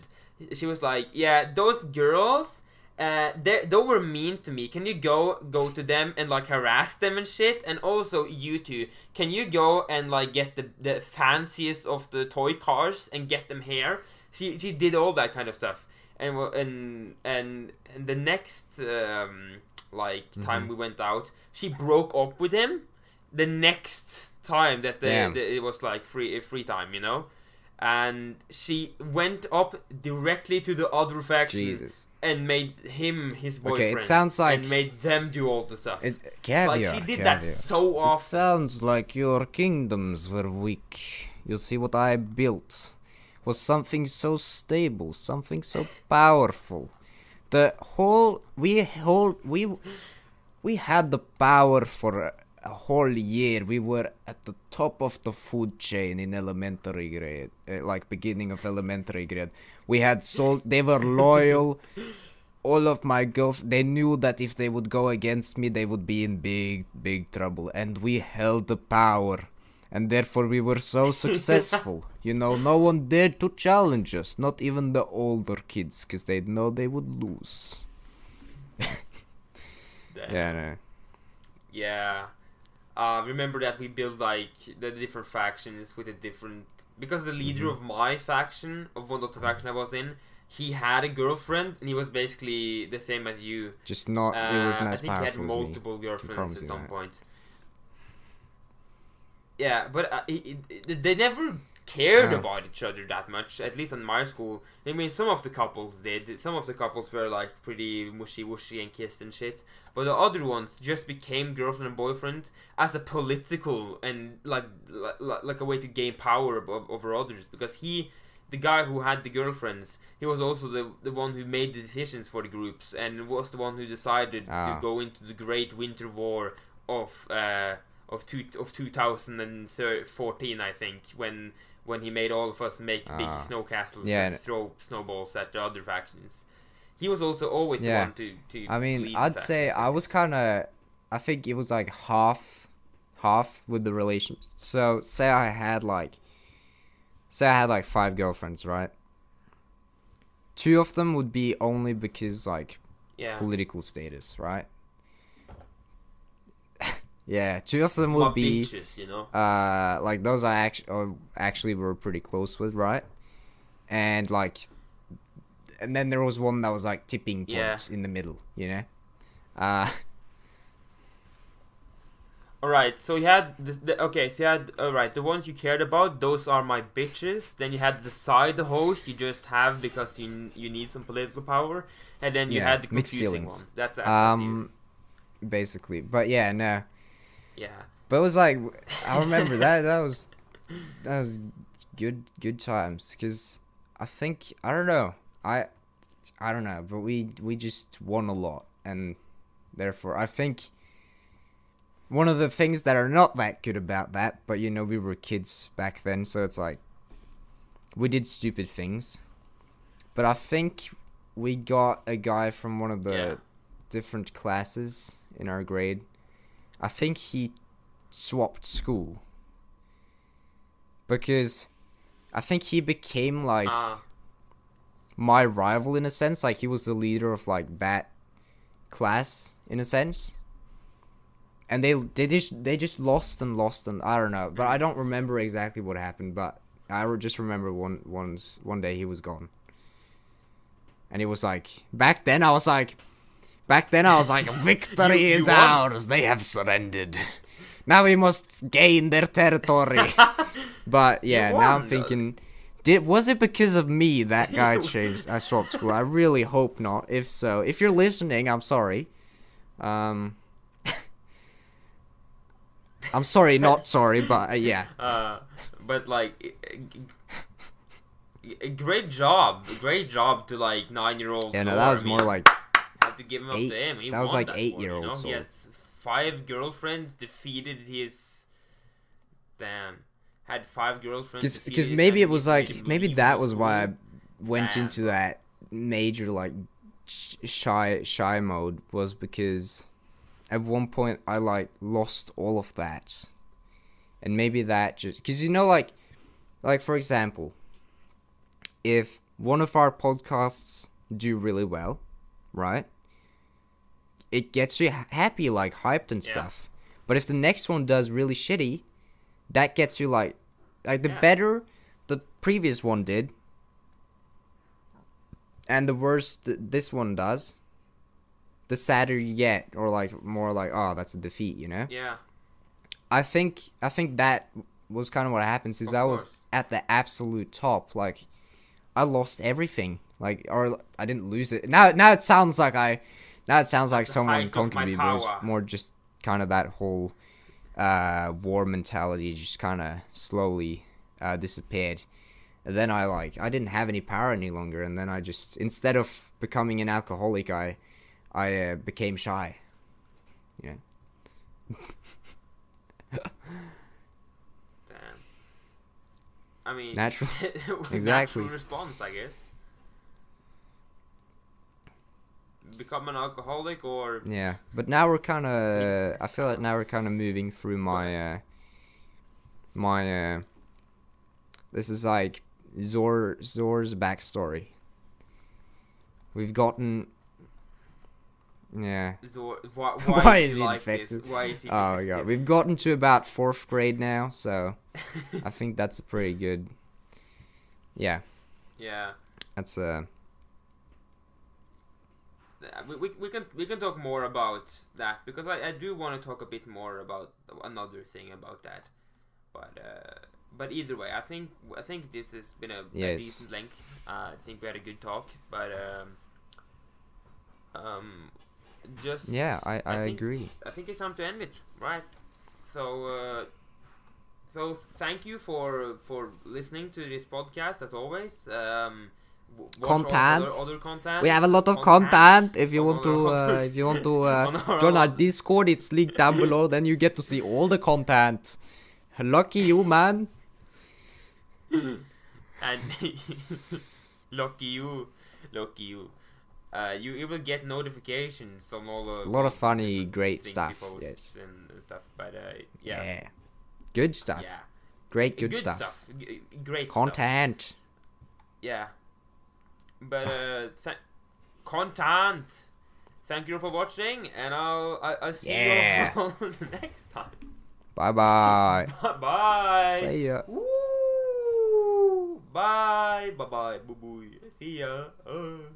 she was like, "Yeah, those girls, uh, they they were mean to me. Can you go go to them and like harass them and shit? And also you two, can you go and like get the the fanciest of the toy cars and get them here?" She she did all that kind of stuff. And and and and the next um, like time Mhm. we went out, she broke up with him. The next time that the, Damn. the it was like free free time, you know and she went up directly to the other faction Jesus. and made him his boyfriend. Okay, it sounds like and made them do all the stuff. it's caviar. like she did that caviar. so It sounds like your kingdoms were weak. You see what I built was something so stable, something so powerful. The whole we whole we we had the power for a, a whole year. We were at the top of the food chain in elementary grade, uh, like beginning of elementary grade. We had sold. They were loyal. all of my girls they knew that if they would go against me they would be in big big trouble and we held the power and therefore we were so successful you know no one dared to challenge us not even the older kids because they'd know they would lose yeah no. Yeah. Uh, remember that we built like the different factions with a different because the leader Mhm. of my faction of one of the faction I was in, he had a girlfriend and he was basically the same as you. just not it was Uh, not I as think he had as me multiple girlfriends at some that. point. Yeah, but uh, it, it, they never cared No. about each other that much. At least in my school, I mean, some of the couples did. Some of the couples were like pretty mushy wushy and kissed and shit. But the other ones just became girlfriend and boyfriend as a political and like like, like a way to gain power over others. Because he, the guy who had the girlfriends, he was also the the one who made the decisions for the groups and was the one who decided Ah. to go into the Great Winter War of uh of two of 2014, I think, when when he made all of us make big Ah. snow castles Yeah, and throw snowballs at the other factions. He was also always the Yeah. one to to. i mean i'd say i was kind of i think it was like half half with the relations so say i had like say i had like five girlfriends right two of them would be only because like yeah. political status, right? Yeah, two of them would be bitches, you know. uh like those I actually actually were pretty close with, right? And like, and then there was one that was like tipping point Yeah. in the middle, you know. Uh, All right, so you had this. The, okay, so you had all right. The ones you cared about, those are my bitches. Then you had the side host you just have because you you need some political power, and then you Yeah, had the mixed confusing one. That's that's um, basically, but yeah, no. Yeah. But it was like I remember that that was that was good good times because I think I don't know I I don't know but we we just won a lot and therefore I think one of the things that are not that good about that but you know we were kids back then so it's like we did stupid things but I think we got a guy from one of the Yeah. different classes in our grade I think he swapped school. Because I think he became like Ah, my rival in a sense. Like he was the leader of like that class in a sense. And they they just they just lost and lost and I don't know. But I don't remember exactly what happened but I just remember one once one day he was gone. And he was like back then I was like back then I was like victory You- you is won. ours. They have surrendered. Now we must gain their territory. But yeah now I'm won, thinking did was it because of me that guy changed I swapped school? I really hope not. If so if you're listening I'm sorry. Um I'm sorry not sorry but uh, yeah. Uh, but like, a great job, great job to like nine year old. yeah no that was more like had to give him eight- up to him. He that was like that eight one, year you know? old, He has five girlfriends, defeated his. Damn, had five girlfriends. because maybe it was like maybe that was why I went Damn. into that major like shy shy mode was because at one point I like lost all of that, and maybe that just because you know like like for example, if one of our podcasts do really well, right? It gets you happy, like hyped and Yeah. stuff. But if the next one does really shitty, that gets you like, like the Yeah. better the previous one did, and the worse th- this one does, the sadder you get, or like more like, oh, that's a defeat, you know. Yeah. I think I think that was kind of what happened since Of I was at the absolute top. Like I lost everything. Like or I didn't lose it. Now now it sounds like I now it sounds like someone height of conquered my me, but was more just kind of that whole uh war mentality just kind of slowly uh disappeared. And then I like I didn't have any power any longer and then I just instead of becoming an alcoholic I I uh, became shy. You know. Damn. I mean, Natural- natural exactly. response, I guess. Become an alcoholic or Yeah, but now we're kind of. I feel like now we're kind of moving through my. Uh, my. Uh, this is like Zor Zor's backstory. We've gotten. Yeah. Zor, why, Why why, is is he like defective? this? Why is he Oh god, we've gotten to about fourth grade now, so I think that's a pretty good. Yeah, yeah. that's uh Uh, we, we, we can we can talk more about that because I, I do want to talk a bit more about another thing about that, but uh, but either way, I think I think this has been a, a decent length. Uh, I think we had a good talk, but um, um, just yeah. I I, think- agree. I think it's time to end it, right? So, uh, so thank you for for listening to this podcast as always. Um, w- watch all Content. Other, other content. We have a lot of content content. If you want to, uh, if you want to on uh, our join our Discord, it's linked down below. Then you get to see all the content. Lucky you, man. and lucky you, lucky you. Uh, you, you will get notifications on all the A lot of funny, great stuff, yes. and, stuff. But uh, Yeah. yeah, Good stuff. yeah, Great, good, stuff. G- great stuff. Content. Yeah. But uh th- content. Thank you for watching and I'll I- I'll see Yeah. you all next time. Bye bye. Bye. See ya. Woo! Bye. Bye bye. Boo. See ya. Uh.